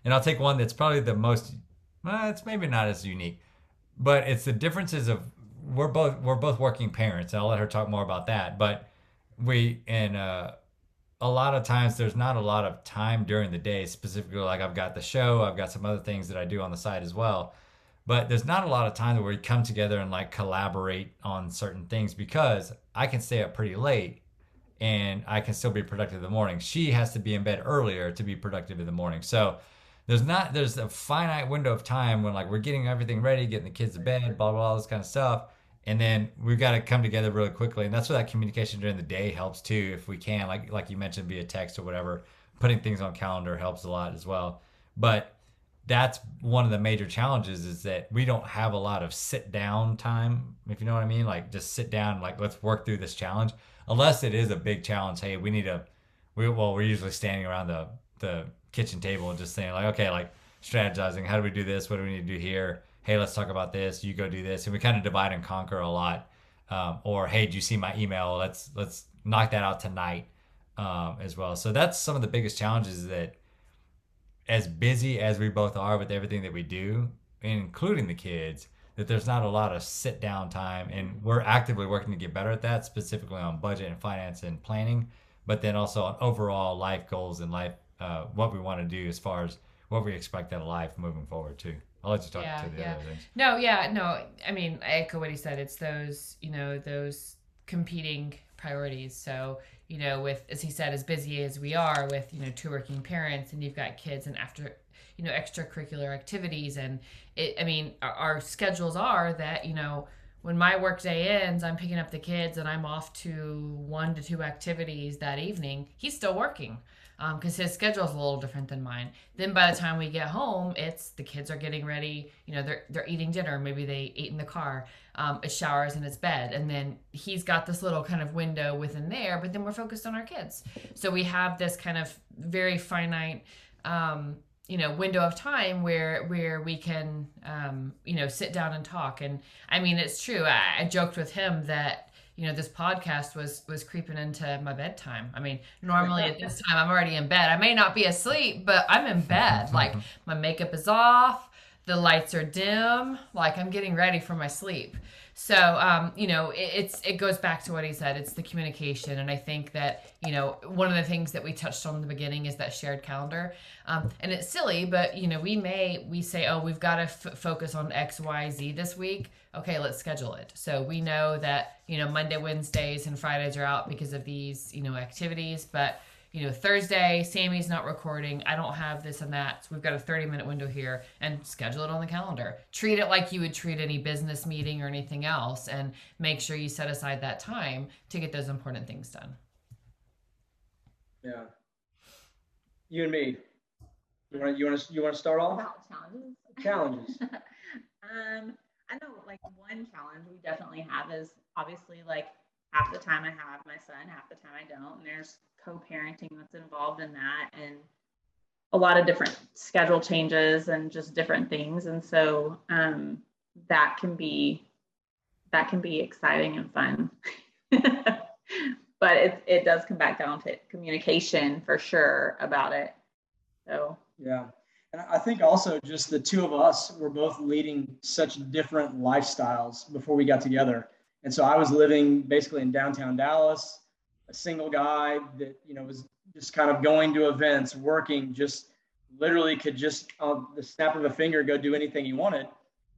and I'll take one that's probably the most. Well, it's maybe not as unique, but it's the differences of we're both we're both working parents. I'll let her talk more about that, but we and uh, a lot of times there's not a lot of time during the day specifically like i've got the show i've got some other things that i do on the side as well. But there's not a lot of time where we come together and like collaborate on certain things because i can stay up pretty late and i can still be productive in the morning. She has to be in bed earlier to be productive in the morning. So there's not there's a finite window of time when like we're getting everything ready getting the kids to bed blah blah, blah all this kind of stuff and then we've got to come together really quickly and that's where that communication during the day helps too if we can. Like like you mentioned via text or whatever putting things on calendar helps a lot as well. But that's one of the major challenges is that we don't have a lot of sit down time if you know what i mean like just sit down like let's work through this challenge. Unless it is a big challenge hey we need a we, well we're usually standing around the the kitchen table and just saying like okay like strategizing how do we do this? What do we need to do here hey, let's talk about this. You go do this, and we kind of divide and conquer a lot. Um, or hey, do you see my email? Let's let's knock that out tonight um, as well. So that's some of the biggest challenges that, as busy as we both are with everything that we do, including the kids, that there's not a lot of sit down time, and we're actively working to get better at that, specifically on budget and finance and planning, but then also on overall life goals and life uh, what we want to do as far as what we expect out of life moving forward too. I'll let you talk yeah, to the yeah. other things. No, yeah, no. I mean, I echo what he said. It's those, you know, those competing priorities. So, you know, with as he said, as busy as we are with, you know, two working parents, and you've got kids and after, you know, extracurricular activities, and it. I mean, our, our schedules are that you know when my workday ends, I'm picking up the kids and I'm off to one to two activities that evening. He's still working because um, his schedule is a little different than mine. Then by the time we get home, it's the kids are getting ready. You know, they're they're eating dinner. Maybe they ate in the car. Um, it showers and it's bed, and then he's got this little kind of window within there. But then we're focused on our kids, so we have this kind of very finite. Um, you know window of time where where we can um, you know sit down and talk and i mean it's true I, I joked with him that you know this podcast was was creeping into my bedtime. I mean normally at this time i'm already in bed. I may not be asleep but i'm in bed. Like my makeup is off the lights are dim like i'm getting ready for my sleep So, um, you know, it, it's it goes back to what he said. It's the communication, and I think that you know one of the things that we touched on in the beginning is that shared calendar. Um, and it's silly, but you know, we may we say, oh, we've got to f- focus on X, Y, Z this week. Okay, let's schedule it. So we know that you know Monday, Wednesdays, and Fridays are out because of these you know activities, but you know, Thursday, Sammy's not recording. I don't have this and that. So we've got a 30 minute window here and schedule it on the calendar. Treat it like you would treat any business meeting or anything else and make sure you set aside that time to get those important things done. Yeah. You and me. You want to you want to you want to start off? About challenges. Challenges. um, I know like one challenge we definitely have is obviously like half the time I have my son, half the time I don't, and there's co-parenting that's involved in that and a lot of different schedule changes and just different things. And so um, that can be that can be exciting and fun. But it, it does come back down to communication for sure about it. So. Yeah. And i think also just the two of us were both leading such different lifestyles before we got together. And so i was living basically in downtown dallas a single guy that you know was just kind of going to events, working, just literally could just on the snap of a finger go do anything he wanted.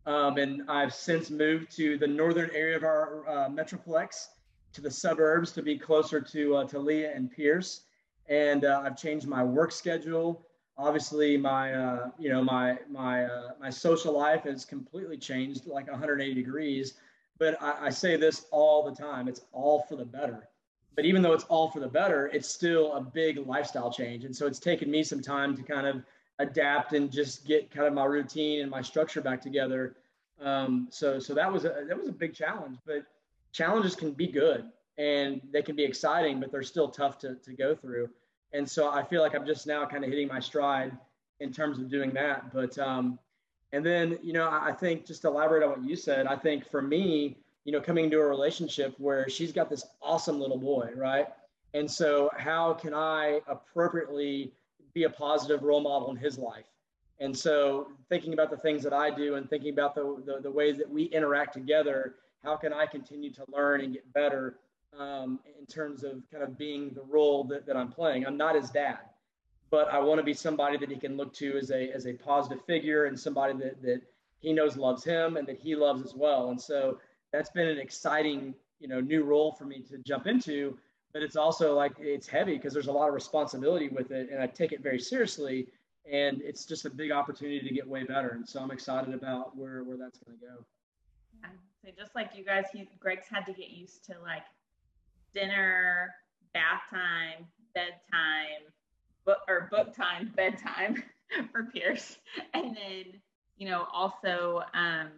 Um, and I've since moved to the northern area of our uh, metroplex, to the suburbs to be closer to uh, to Leia and Pierce. And uh, I've changed my work schedule. Obviously, my uh, you know my my uh, my social life has completely changed like 180 degrees. But I, I say this all the time: it's all for the better but even though it's all for the better, it's still a big lifestyle change. And so it's taken me some time to kind of adapt and just get kind of my routine and my structure back together. Um, so so that was a that was a big challenge. But challenges can be good and they can be exciting, but they're still tough to to go through. And so I feel like I'm just now kind of hitting my stride in terms of doing that. But um, and then you know I think just to elaborate on what you said, I think for me you know, coming into a relationship where she's got this awesome little boy, right? And so, how can I appropriately be a positive role model in his life? And so, thinking about the things that I do and thinking about the, the, the ways that we interact together, how can I continue to learn and get better um, in terms of kind of being the role that, that I'm playing? I'm not his dad, but I want to be somebody that he can look to as a, as a positive figure and somebody that, that he knows loves him and that he loves as well. And so, that's been an exciting you know new role for me to jump into but it's also like it's heavy because there's a lot of responsibility with it and i take it very seriously and it's just a big opportunity to get way better and so i'm excited about where where that's going to go yeah. so just like you guys he, greg's had to get used to like dinner bath time bedtime book or book time bedtime for pierce and then you know also um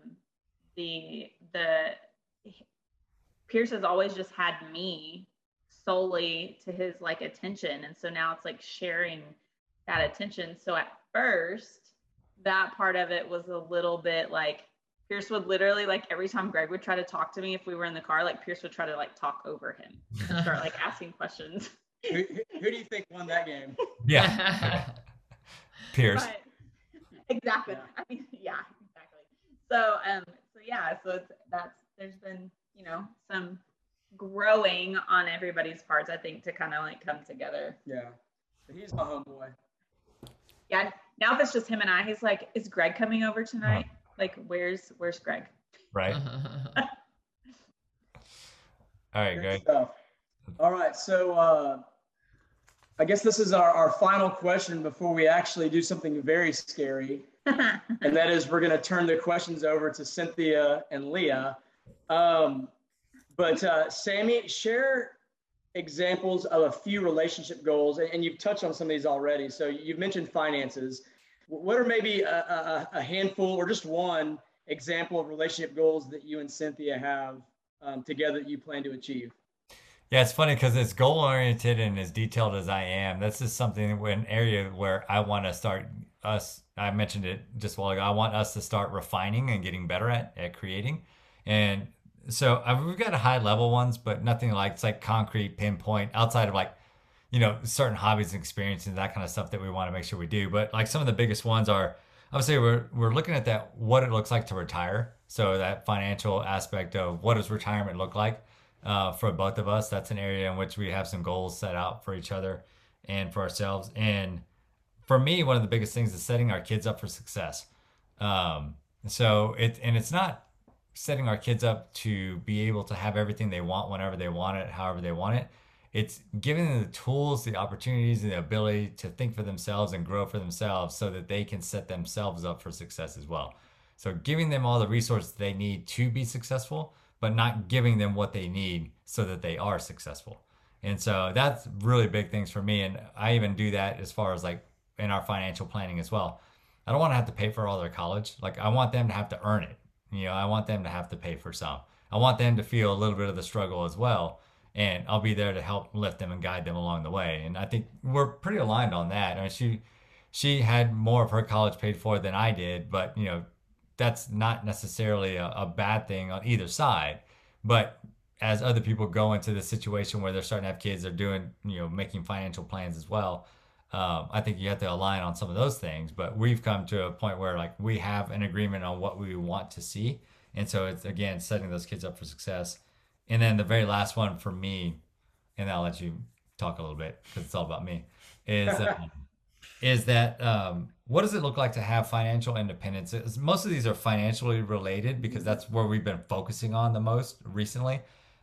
the the Pierce has always just had me solely to his like attention. And so now it's like sharing that attention. So at first, that part of it was a little bit like Pierce would literally like every time Greg would try to talk to me if we were in the car, like Pierce would try to like talk over him and start like asking questions. who, who, do you think won that game? Yeah. Pierce. But, exactly. Yeah. I mean, yeah, exactly. So um so yeah, so it's that's there's been you know some growing on everybody's parts i think to kind of like come together. Yeah. But he's my homeboy. Yeah now if it's just him and i he's like is greg coming over tonight? Huh. like where's where's greg? Right. All right greg. all right so uh i guess this is our, our final question before we actually do something very scary. And that is we're going to turn the questions over to cynthia and leia um, but uh, Sammy, share examples of a few relationship goals, and you've touched on some of these already. So you've mentioned finances. What are maybe a, a, a handful or just one example of relationship goals that you and Cynthia have um, together that you plan to achieve? Yeah, it's funny because it's goal oriented and as detailed as I am. This is something an area where I want to start us. I mentioned it just a while ago. I want us to start refining and getting better at at creating. And so uh, we've got high level ones, but nothing like it's like concrete pinpoint outside of like, you know, certain hobbies and experiences, that kind of stuff that we want to make sure we do. But like some of the biggest ones are obviously we're we're looking at that what it looks like to retire So that financial aspect of what does retirement look like uh, for both of us? That's an area in which we have some goals set out for each other and for ourselves. And for me, one of the biggest things is setting our kids up for success. Um, so it and it's not setting our kids up to be able to have everything they want whenever they want it, however they want it. It's giving them the tools, the opportunities, and the ability to think for themselves and grow for themselves so that they can set themselves up for success as well. So giving them all the resources they need to be successful, but not giving them what they need so that they are successful. And so that's really big things for me. And I even do that as far as like in our financial planning as well. I don't want to have to pay for all their college. Like I want them to have to earn it. You know, I want them to have to pay for some. I want them to feel a little bit of the struggle as well. And I'll be there to help lift them and guide them along the way. And I think we're pretty aligned on that. I mean, she she had more of her college paid for than I did, but you know, that's not necessarily a, a bad thing on either side. But as other people go into the situation where they're starting to have kids, they're doing, you know, making financial plans as well. Um, I think you have to align on some of those things, but we've come to a point where like we have an agreement on what we want to see. And so it's again setting those kids up for success. And then the very last one for me, and I'll let you talk a little bit because it's all about me, is um, is that um, what does it look like to have financial independence? Most of these are financially related because that's where we've been focusing on the most recently.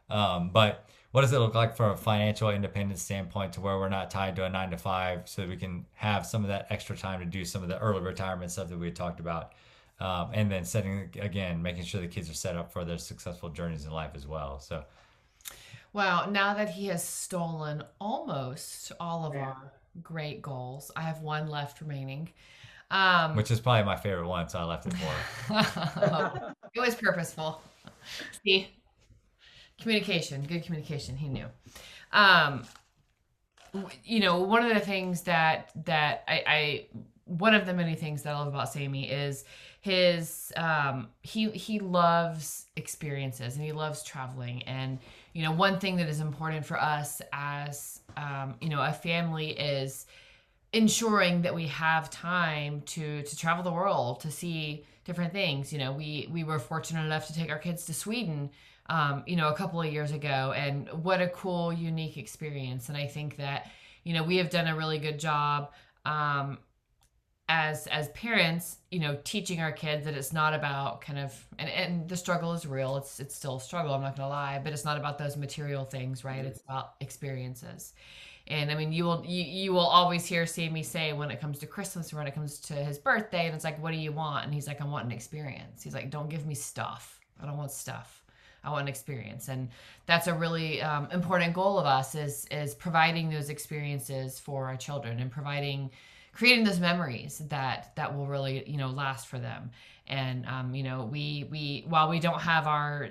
Um, but what does it look like from a financial independence standpoint to where we're not tied to a nine to five so that we can have some of that extra time to do some of the early retirement stuff that we talked about um, and then setting again making sure the kids are set up for their successful journeys in life as well so. Wow now that he has stolen almost all of our great goals i have one left remaining um, which is probably my favorite one so i left it for it was purposeful. See communication good communication he knew. Um you know one of the things that that I, I one of the many things that I love about Sammy is his um he he loves experiences and he loves traveling. And you know one thing that is important for us as um you know a family is ensuring that we have time to to travel the world to see different things. You know we we were fortunate enough to take our kids to Sweden um, you know, a couple of years ago. And what a cool, unique experience. And I think that, you know, we have done a really good job um, as as parents, you know, teaching our kids that it's not about kind of and, and the struggle is real. It's it's still a struggle, I'm not gonna lie, but it's not about those material things, right? It's about experiences. And I mean, you will you, you will always hear Sammy say when it comes to Christmas or when it comes to his birthday, and it's like, what do you want? And he's like, I want an experience. He's like, don't give me stuff. I don't want stuff. I want an experience, and that's a really um, important goal of us is is providing those experiences for our children and providing creating those memories that that will really you know last for them. And um, you know we we while we don't have our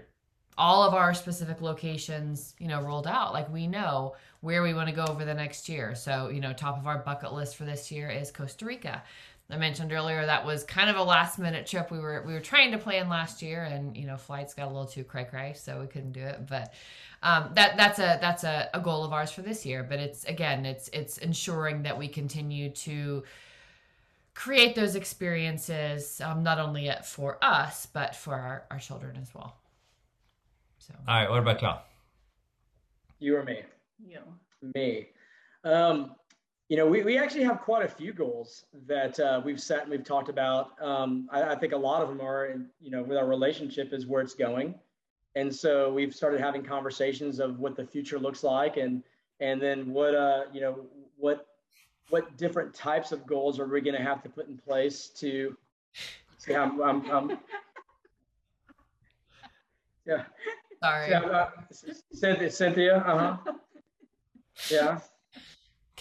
all of our specific locations you know rolled out like we know where we want to go over the next year. So you know top of our bucket list for this year is costa rica I mentioned earlier that was kind of a last minute trip. We were we were trying to plan last year and you know flights got a little too cray cray so we couldn't do it. But um, that that's a that's a, a goal of ours for this year. But it's again it's it's ensuring that we continue to create those experiences um, not only for us but for our, our children as well. So. All right what about y'all? You or me? You. Me. Um, you know, we, we actually have quite a few goals that uh, we've set and we've talked about. Um, I, I, think a lot of them are, in, you know, with our relationship is where it's going. And so we've started having conversations of what the future looks like and, and then what, uh, you know, what, what different types of goals are we going to have to put in place to see I'm, I'm, I'm yeah. Sorry. Uh, Cynthia, Cynthia, uh-huh. Yeah.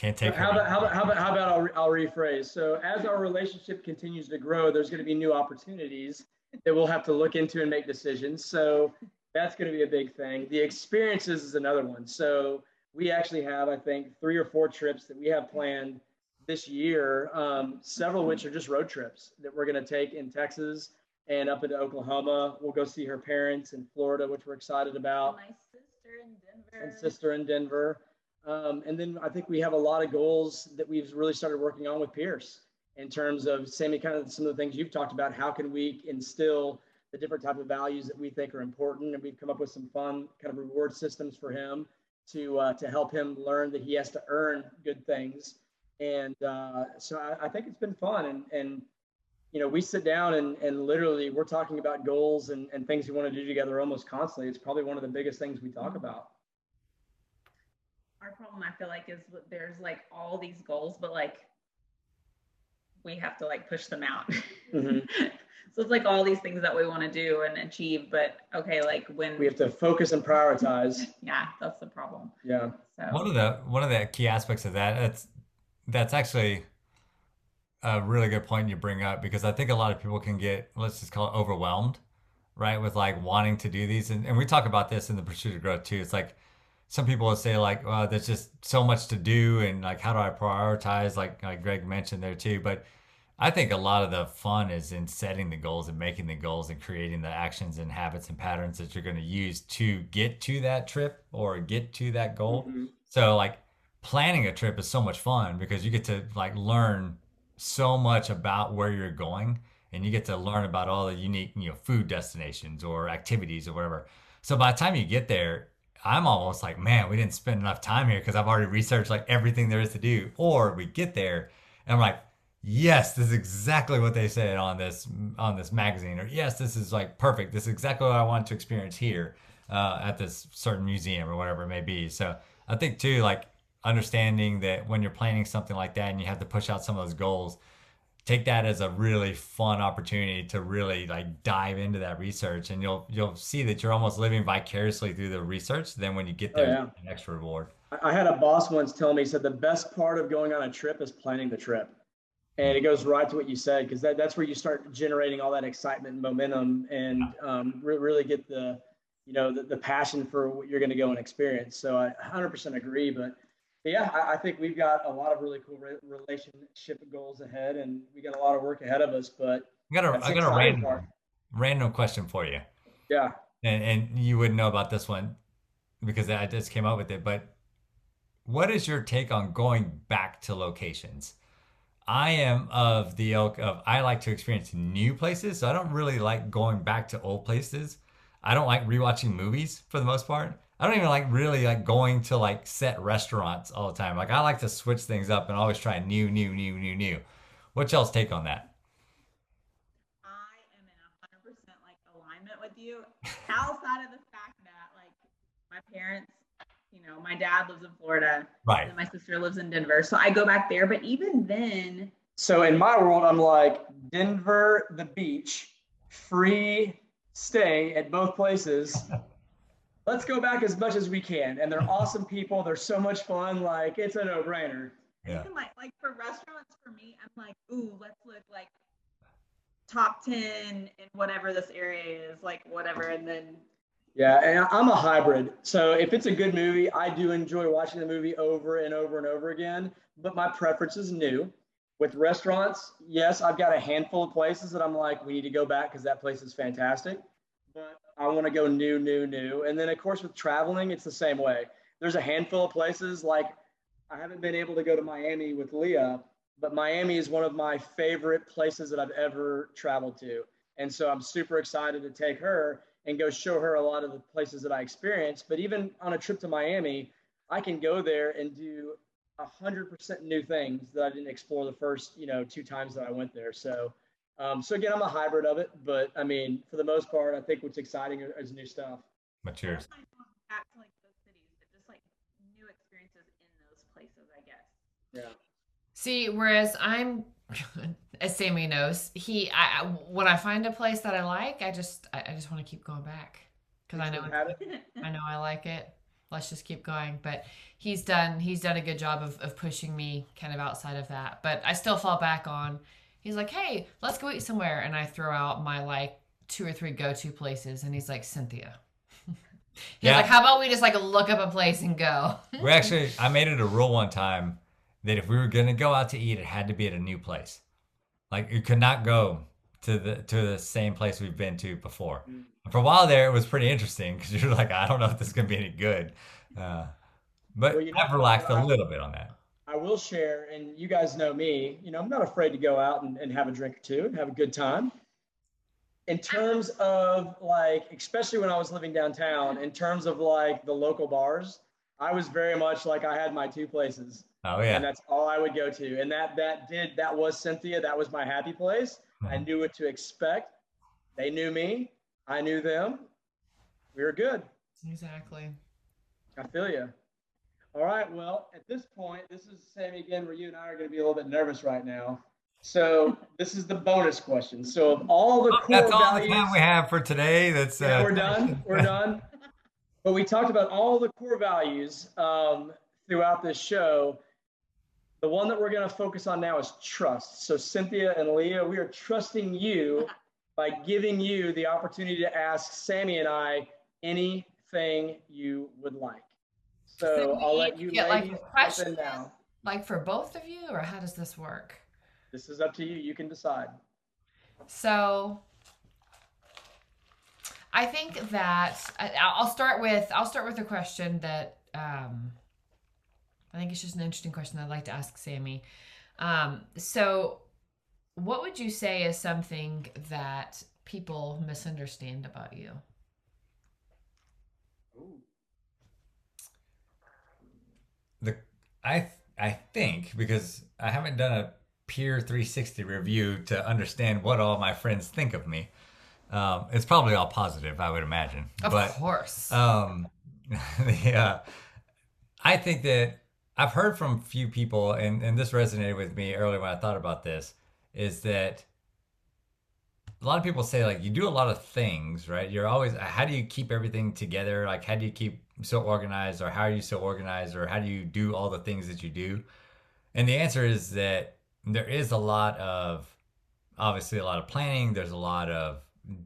Can't take. How about, how about how about how about I'll, I'll rephrase. So as our relationship continues to grow, there's going to be new opportunities that we'll have to look into and make decisions. So that's going to be a big thing. The experiences is another one. So we actually have, I think, three or four trips that we have planned this year. Um, several of which are just road trips that we're going to take in Texas and up into Oklahoma. We'll go see her parents in Florida, which we're excited about. My sister in Denver. And sister in Denver. Um, and then I think we have a lot of goals that we've really started working on with Pierce in terms of Sammy, kind of some of the things you've talked about. How can we instill the different type of values that we think are important, and we've come up with some fun kind of reward systems for him to uh, to help him learn that he has to earn good things. And uh, so I, I, think it's been fun, and and you know we sit down and and literally we're talking about goals and, and things we want to do together almost constantly. It's probably one of the biggest things we talk about. Our problem, I feel like, is there's like all these goals, but like we have to like push them out. Mm-hmm. so it's like all these things that we want to do and achieve, but okay, like when we have to focus and prioritize. yeah, that's the problem. Yeah. So one of the one of the key aspects of that that's that's actually a really good point you bring up because I think a lot of people can get let's just call it overwhelmed, right, with like wanting to do these, and, and we talk about this in the pursuit of growth too. It's like some people will say like, well, there's just so much to do, and like, how do I prioritize? Like, like Greg mentioned there too, but I think a lot of the fun is in setting the goals and making the goals and creating the actions and habits and patterns that you're going to use to get to that trip or get to that goal. Mm-hmm. So like planning a trip is so much fun because you get to like learn so much about where you're going and you get to learn about all the unique, you know, food destinations or activities or whatever. So by the time you get there, I'm almost like, man, we didn't spend enough time here because I've already researched like everything there is to do. Or we get there and I'm like, yes this is exactly what they said on this on this magazine or yes this is like perfect this is exactly what i want to experience here uh, at this certain museum or whatever it may be so i think too like understanding that when you're planning something like that and you have to push out some of those goals take that as a really fun opportunity to really like dive into that research and you'll you'll see that you're almost living vicariously through the research then when you get there oh, yeah. an extra reward. I had a boss once tell me he said the best part of going on a trip is planning the trip. And it goes right to what you said because that, that's where you start generating all that excitement and momentum and um, re- really get the you know the, the passion for what you're going to go and experience. So i 100% agree but yeah I, I, think we've got a lot of really cool re- relationship goals ahead and we got a lot of work ahead of us but i got a, I got a random, part. random question for you yeah and, and you wouldn't know about this one because i just came up with it but what is your take on going back to locations I am of the ilk of I like to experience new places, so I don't really like going back to old places. I don't like rewatching movies for the most part. I don't even like really like going to like set restaurants all the time. Like I like to switch things up and always try new, new, new, new, new. What's y'all's take on that? I am in 100% like alignment with you outside of the fact that like my parents you know, my dad lives in Florida. Right. And my sister lives in Denver. So I go back there. But even then. So in my world, I'm like Denver, the beach, free stay at both places. Let's go back as much as we can. And they're awesome people. They're so much fun. Like it's a no brainer. Yeah. Even like, like for restaurants, for me, I'm like, ooh, let's look like top 10 in whatever this area is, like whatever. And then yeah, and I'm a hybrid. So if it's a good movie, I do enjoy watching the movie over and over and over again, but my preference is new. With restaurants, yes, I've got a handful of places that I'm like, we need to go back because that place is fantastic. But I want to go new, new, new. And then, of course, with traveling, it's the same way. There's a handful of places like I haven't been able to go to Miami with Leia, but Miami is one of my favorite places that I've ever traveled to. And so I'm super excited to take her and go show her a lot of the places that I experienced. But even on a trip to Miami, I can go there and do hundred percent new things that I didn't explore the first, you know, two times that I went there. So, um, so again, I'm a hybrid of it, but I mean, for the most part, I think what's exciting is new stuff. What's yours? Back to like those cities, but just like new experiences in those places, I guess. Yeah. See, whereas I'm as Sammy knows, he I when I find a place that I like, I just I, I just want to keep going back because I know I know I like it. Let's just keep going. But he's done he's done a good job of, of pushing me kind of outside of that. But I still fall back on. He's like, hey, let's go eat somewhere, and I throw out my like two or three go to places, and he's like, Cynthia. He's yeah. like, how about we just like look up a place and go? we actually, I made it a rule one time that if we were going to go out to eat, it had to be at a new place. Like you could not go to the to the same place we've been to before. Mm. For a while there, it was pretty interesting because you're like, I don't know if this is going to be any good. Uh, but well, I've relaxed a little bit on that. I will share, and you guys know me. You know, I'm not afraid to go out and, and have a drink or two and have a good time. in terms of like, especially when I was living downtown, in terms of like the local bars, I was very much like I had my two places. Oh yeah. And that's all I would go to. And that that did that was Cynthia. That was my happy place. Mm-hmm. I knew what to expect. They knew me. I knew them. We were good. Exactly. I feel you. All right. Well, at this point, this is Sammy again, where you and I are going to be a little bit nervous right now. So this is the bonus question. So of all the core that's all values, the time we have for today. That's yeah, uh, we're done. We're done. But we talked about all the core values um, throughout this show. The one that we're going to focus on now is trust. So Cynthia and Leia, we are trusting you by giving you the opportunity to ask Sammy and I anything you would like. So, so I'll let you get like questions now. Like for both of you, or how does this work? This is up to you. You can decide. So I think that I'll start with I'll start with a question that um, I think it's just an interesting question I'd like to ask Sammy. Um, so, what would you say is something that people misunderstand about you? I I think because I haven't done a peer 360 review to understand what all my friends think of me. Um, it's probably all positive, I would imagine. Of but, course. Um, yeah, I think that I've heard from a few people, and, and this resonated with me earlier when I thought about this, is that a lot of people say like you do a lot of things, right? You're always how do you keep everything together? Like how do you keep so organized, or how are you so organized, or how do you do all the things that you do? And the answer is that there is a lot of obviously a lot of planning. There's a lot of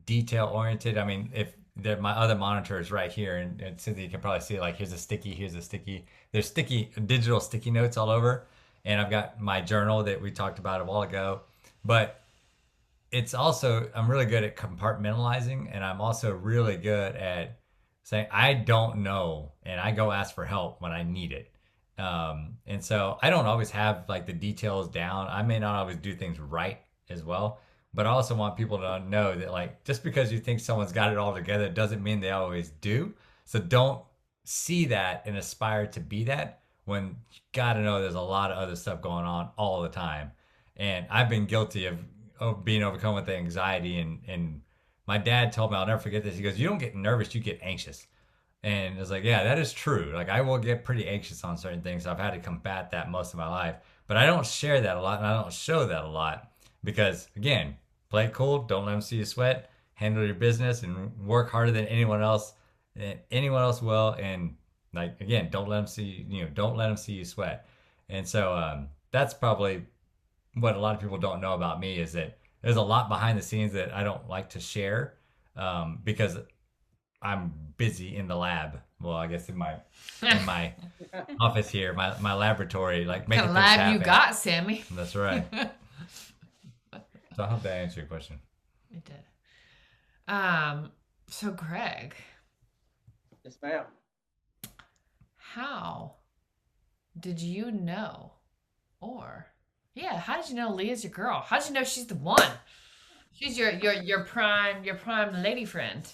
detail oriented. I mean, if my other monitor is right here, and, and Cynthia can probably see like here's a sticky, here's a sticky. There's sticky digital sticky notes all over, and I've got my journal that we talked about a while ago. But it's also I'm really good at compartmentalizing, and I'm also really good at saying I don't know, and I go ask for help when I need it. Um, and so I don't always have like the details down. I may not always do things right as well, but I also want people to know that like just because you think someone's got it all together doesn't mean they always do. So don't see that and aspire to be that when you got to know there's a lot of other stuff going on all the time. And I've been guilty of, of being overcome with anxiety and and my dad told me I'll never forget this. He goes, "You don't get nervous, you get anxious." And it's like, yeah, that is true. Like I will get pretty anxious on certain things. I've had to combat that most of my life, but I don't share that a lot and I don't show that a lot because again, play cool. Don't let them see you sweat. Handle your business and work harder than anyone else. Anyone else will. And like again, don't let them see you know don't let them see you sweat. And so um, that's probably what a lot of people don't know about me is that there's a lot behind the scenes that I don't like to share um, because I'm busy in the lab. Well, I guess in my in my office here, my, my laboratory, like making the lab you got, Sammy. That's right. so I hope that answered your question. It did. Um. So, Greg. Yes, ma'am. How did you know, or yeah, how did you know Leia's your girl? How did you know she's the one? She's your your your prime your prime lady friend.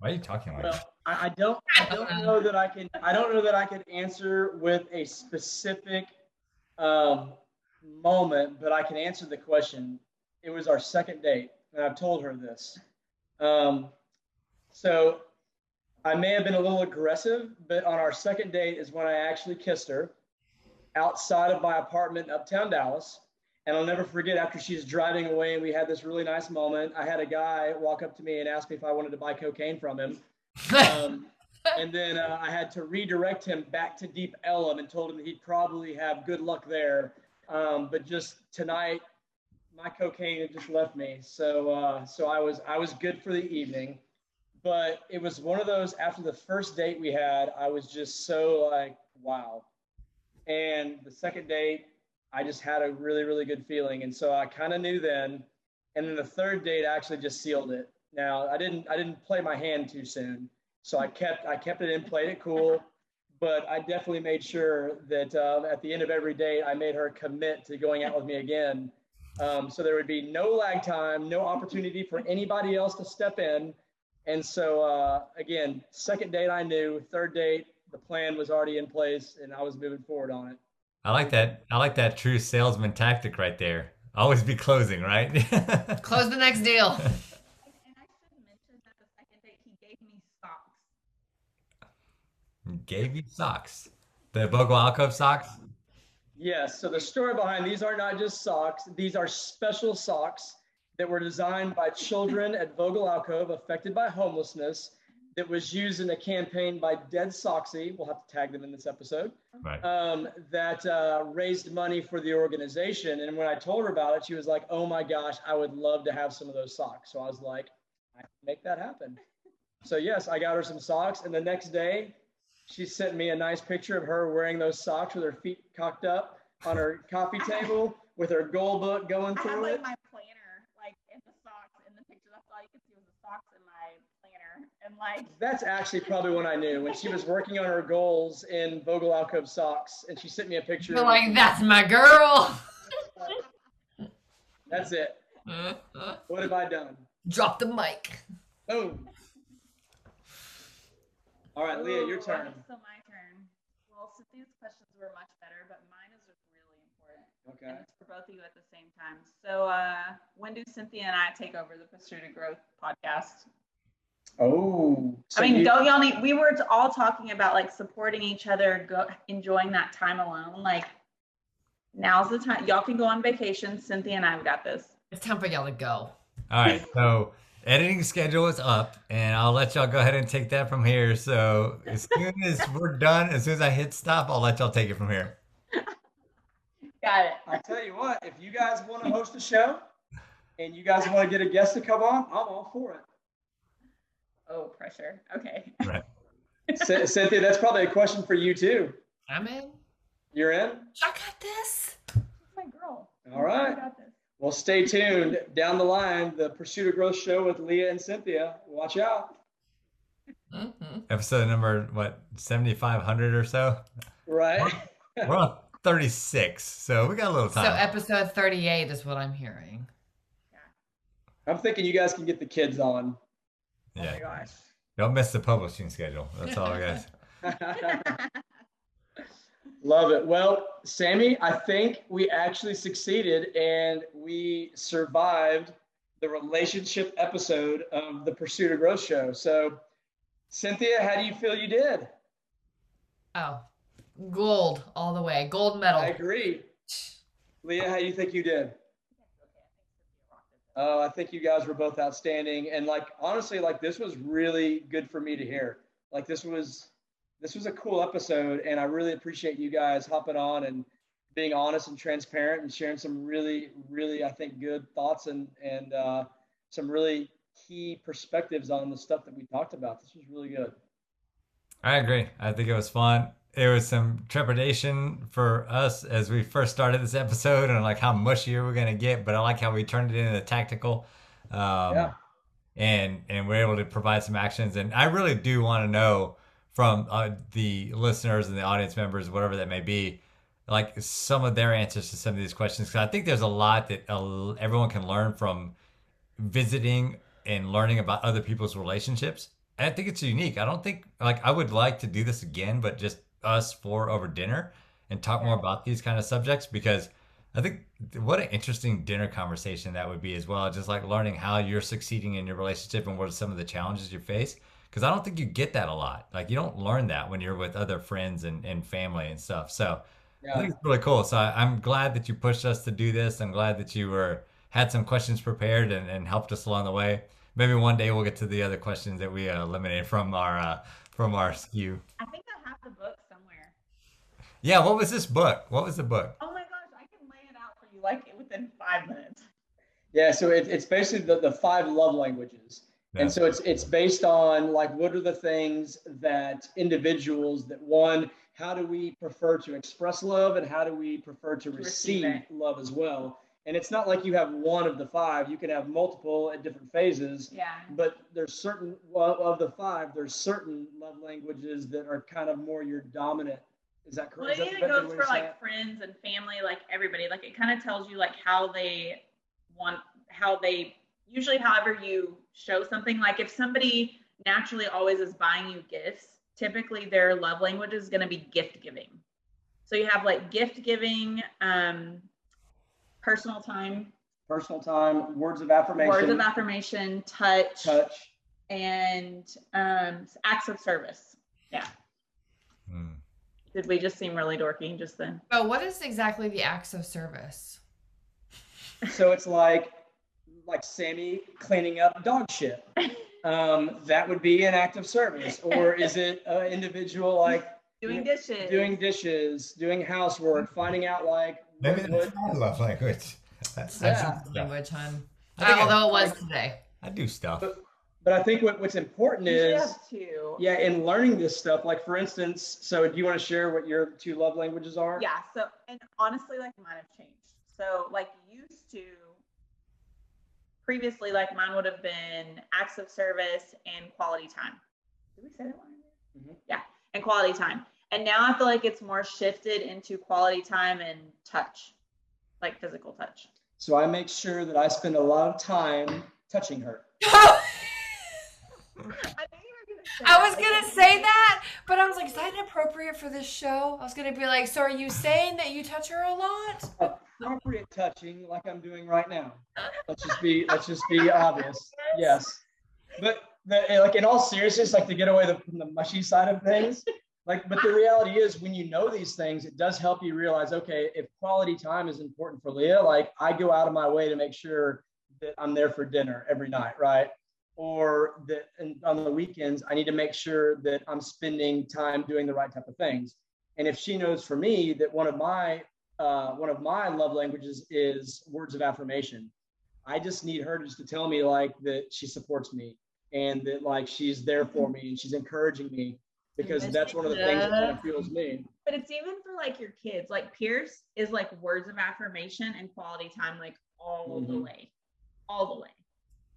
Why are you talking like well, I, I don't I don't know that I can I don't know that I can answer with a specific um, moment, but I can answer the question. It was our second date, and I've told her this. Um, so I may have been a little aggressive, but on our second date is when I actually kissed her outside of my apartment in uptown Dallas. And I'll never forget after she's driving away and we had this really nice moment. I had a guy walk up to me and ask me if I wanted to buy cocaine from him. Um, and then uh, I had to redirect him back to Deep Ellum and told him that he'd probably have good luck there. Um, but just tonight, my cocaine had just left me. So, uh, so I was, I was good for the evening. But it was one of those after the first date we had, I was just so like, wow. And the second date, I just had a really, really good feeling. And so I kind of knew then. And then the third date actually just sealed it. Now I didn't I didn't play my hand too soon. So I kept I kept it in, played it cool. But I definitely made sure that uh, at the end of every date, I made her commit to going out with me again. Um, so there would be no lag time, no opportunity for anybody else to step in. And so, uh, again, second date I knew, third date, the plan was already in place and I was moving forward on it. I like that. I like that true salesman tactic right there. Always be closing, right? Close the next deal. And, and I should mention that the second date he gave me socks. Gave you socks. The Vogel Alcove socks? Yes. So the story behind these are not just socks. These are special socks that were designed by children at Vogel Alcove affected by homelessness that was used in a campaign by Dead Soxy. We'll have to tag them in this episode. Right. Um, that uh, raised money for the organization. And when I told her about it, she was like, "Oh my gosh, I would love to have some of those socks." So I was like, "I can make that happen." So yes, I got her some socks, and the next day, she sent me a nice picture of her wearing those socks with her feet cocked up on her coffee table with her goal book going I have through like it. my planner, like in the socks in the picture. That's all you can see was the socks in my planner. And like That's actually probably when I knew when she was working on her goals in Vogel Alcove socks, and she sent me a picture. You're like, that's my girl. That's it. What have I done? Drop the mic. Boom. All right, Leia, your Ooh, turn. So my turn. Well, Cynthia's questions were much better, but mine is really important. Okay. And it's for both of you at the same time. So uh, when do Cynthia and I take over the Pursuit of Growth podcast? Oh. so I mean, you- don't y'all need? We were all talking about like supporting each other, go enjoying that time alone. Like now's the time. Y'all can go on vacation. Cynthia and I've got this. It's time for y'all to go. All right. So editing schedule is up, and I'll let y'all go ahead and take that from here. So as soon as we're done, as soon as I hit stop, I'll let y'all take it from here. Got it. I tell you what, if you guys want to host a show and you guys want to get a guest to come on, I'm all for it. Oh, pressure. Okay. Right. C- Cynthia, that's probably a question for you too. I'm in. You're in? I got this. my girl. All right. I got this. Well, stay tuned. Down the line, the Pursuit of Growth show with Leia and Cynthia. Watch out. Mm-hmm. Episode number what seventy five hundred or so. Right? We're on thirty six, so we got a little time. So episode 38 is what I'm hearing. Yeah. I'm thinking you guys can get the kids on. Oh my yeah. gosh. Don't miss the publishing schedule. That's all, guys. Love it. Well, Sammy, I think we actually succeeded and we survived the relationship episode of the Pursuit of Growth show. So, Cynthia, how do you feel you did? Oh, gold all the way. Gold medal. I agree. Leia, how do you think you did? Oh, I think you guys were both outstanding. And like honestly, like this was really good for me to hear. Like this was this was a cool episode and I really appreciate you guys hopping on and being honest and transparent and sharing some really, really I think good thoughts and and uh, some really key perspectives on the stuff that we talked about. This was really good. I agree. I think it was fun. It was some trepidation for us as we first started this episode and like how mushy we're gonna get, but I like how we turned it into tactical. Um, Yeah. and and we're able to provide some actions. And I really do want to know from uh, the listeners and the audience members, whatever that may be, like some of their answers to some of these questions. Because I think there's a lot that uh, everyone can learn from visiting and learning about other people's relationships. And I think it's unique. I don't think like I would like to do this again, but just us four over dinner and talk more about these kind of subjects because I think what an interesting dinner conversation that would be as well. Just like learning how you're succeeding in your relationship and what are some of the challenges you face. Because I don't think you get that a lot. Like you don't learn that when you're with other friends and, and family and stuff. So I think it's really cool. So I, I'm glad that you pushed us to do this. I'm glad that you were had some questions prepared and, and helped us along the way. Maybe one day we'll get to the other questions that we uh, eliminated from our uh, from our skew. I think I have the book somewhere. Yeah, what was this book? What was the book? Oh my gosh, I can lay it out for you like it within five minutes. Yeah, so it, it's basically the, the five love languages. Yeah. And so it's it's based on like what are the things that individuals that one, how do we prefer to express love and how do we prefer to receive receive love as well? And it's not like you have one of the five, you can have multiple at different phases. Yeah. But there's certain well, of the five, there's certain love languages that are kind of more your dominant Is that correct? Well, it even goes for like it? friends and family, like everybody. Like it kind of tells you like how they want, how they usually, however you show something. Like if somebody naturally always is buying you gifts, typically their love language is going to be gift giving. So you have like gift giving, um, personal time, personal time, words of affirmation, words of affirmation, touch, touch. and um, acts of service. Hmm. Did we just seem really dorky just then? But what is exactly the acts of service? So it's like like Sammy cleaning up dog shit. Um, that would be an act of service. Or is it an individual like Doing dishes. doing dishes, doing housework, finding out like Maybe what, that's what- my love language. That's, Yeah. that's Language, hun. I think I- Although it was today. I do stuff. But- but I think what, what's important is yeah, in learning this stuff, like for instance, so do you want to share what your two love languages are? Yeah. So, and honestly, like mine have changed. So, like used to previously, like mine would have been acts of service and quality time. Did we say that one? Mhm. Yeah, and quality time. And now I feel like it's more shifted into quality time and touch, like physical touch. So I make sure that I spend a lot of time touching her. I, knew you were gonna say I that, was gonna say that, but I was like, is that inappropriate for this show? I was gonna be like, so are you saying that you touch her a lot? Oh, appropriate touching, like I'm doing right now. Let's just be let's just be obvious. Yes, but the, eh, like in all seriousness, like to get away the, from the mushy side of things. Like, but the reality is, when you know these things, it does help you realize, okay, if quality time is important for Leia, like I go out of my way to make sure that I'm there for dinner every night, right? Or that and on the weekends, I need to make sure that I'm spending time doing the right type of things. And if she knows for me that one of my uh, one of my love languages is words of affirmation, I just need her just to tell me like that she supports me and that like she's there for me and she's encouraging me because that's one of the things that kind yeah. of fuels me. But it's even for like your kids. Like Pierce is like words of affirmation and quality time, like all the Mhm. way, all the way.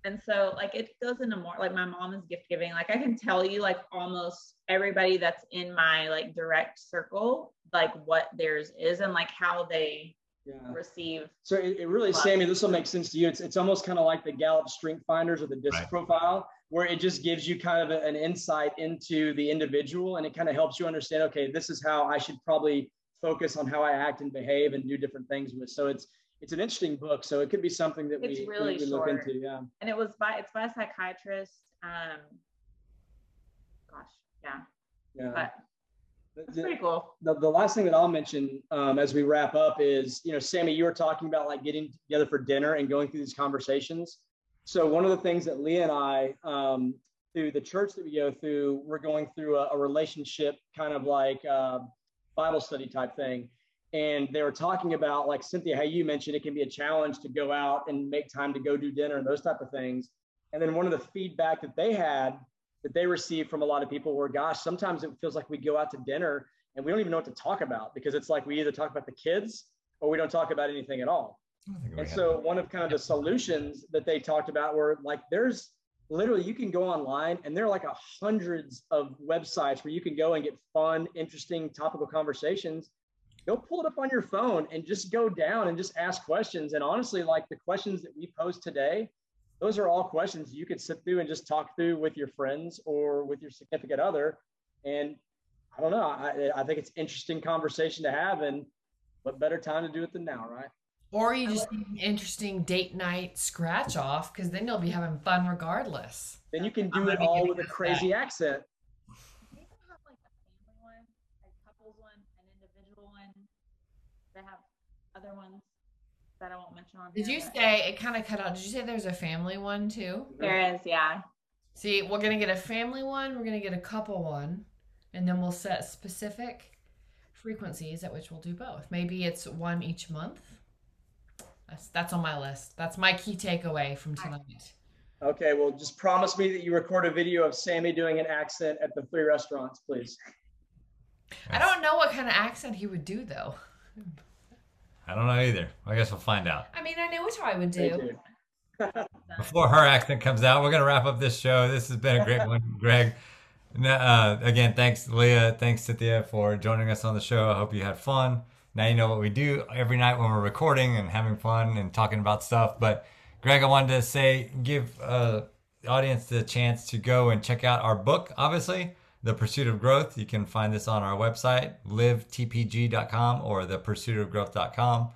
And so like it goes into more like my mom is gift giving. Like I can tell you like almost everybody that's in my like direct circle, like what theirs is and like how they Yeah. receive. So it, it really, Love. Sammy, this will make sense to you. It's it's almost kind of like the Gallup Strength Finders or the DISC Right. profile, where it just gives you kind of a- an insight into the individual, and it kind of helps you understand. Okay, this is how I should probably focus on how I act and behave and do different things with. So it's it's an interesting book. So it could be something that It's we, really we, we look into. Yeah. And it was by it's by a psychiatrist. Um gosh, yeah. Yeah. But The- the- pretty cool. the, the last thing that I'll mention um, as we wrap up is, you know, Sammy, you were talking about like getting together for dinner and going through these conversations. So one of the things that Leia and I, um, through the church that we go through, we're going through a, a relationship kind of like uh, Bible study type thing. And they were talking about like Cynthia, how you mentioned it can be a challenge to go out and make time to go do dinner and those type of things. And then one of the feedback that they had that they received from a lot of people were, gosh, sometimes it feels like we go out to dinner and we don't even know what to talk about because it's like we either talk about the kids or we don't talk about anything at all. I don't think we And so one of kind of the solutions that they talked about were like there's literally you can go online and there are like a hundreds of websites where you can go and get fun, interesting topical conversations. Go pull it up on your phone and just go down and just ask questions. And honestly, like the questions that we post today, those are all questions you could sit through and just talk through with your friends or with your significant other. And I don't know, I, I think it's interesting conversation to have. And what better time to do it than now, right? Or you just need an interesting date night scratch off because then you'll be having fun regardless. Then you can do it all with a crazy accent. They even have like a family one, a couples one, an individual one. They have other ones that I won't mention on Did here, you but- say it kind of cut out? Did you say there's a family one too? There is, yeah. See, we're gonna get a family one, we're gonna get a couple one, and then we'll set specific frequencies at which we'll do both. Maybe it's one each month. That's that's on my list. That's my key takeaway from tonight. Okay, well, just promise me that you record a video of Sammy doing an accent at the three restaurants, please. I don't know what kind of accent he would do though. I don't know either. I guess we'll find out. I mean, I know which I would do. Before her accent comes out, we're going to wrap up this show. This has been a great one, Greg. Uh, again, thanks, Leia. Thanks, Cynthia, for joining us on the show. I hope you had fun. Now you know what we do every night when we're recording and having fun and talking about stuff. But Greg, I wanted to say, give uh, the audience the chance to go and check out our book, obviously, The Pursuit of Growth. You can find this on our website, livetpg.com or thepursuitofgrowth.com.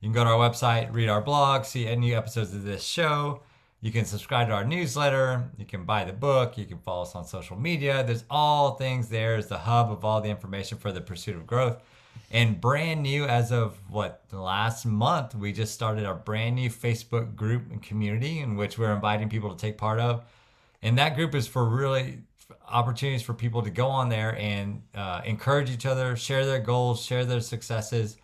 You can go to our website, read our blog, see any new episodes of this show. You can subscribe to our newsletter. You can buy the book. You can follow us on social media. There's all things there is the hub of all the information for the pursuit of growth. And brand new as of what last month, we just started our brand new Facebook group and community in which we're inviting people to take part of. And that group is for really opportunities for people to go on there and uh, encourage each other, share their goals, share their successes,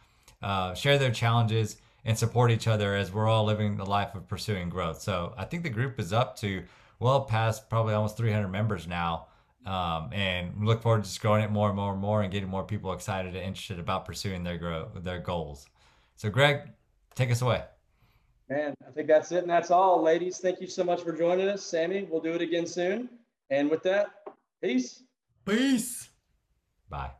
uh, share their challenges, and support each other as we're all living the life of pursuing growth. So I think the group is up to well past probably almost 300 members now. Um, and look forward to just growing it more and more and more and getting more people excited and interested about pursuing their growth, their goals. So, Greg, take us away. Man, I think that's it and that's all. Ladies, thank you so much for joining us. Sammy, we'll do it again soon. And with that, peace. Peace. Bye.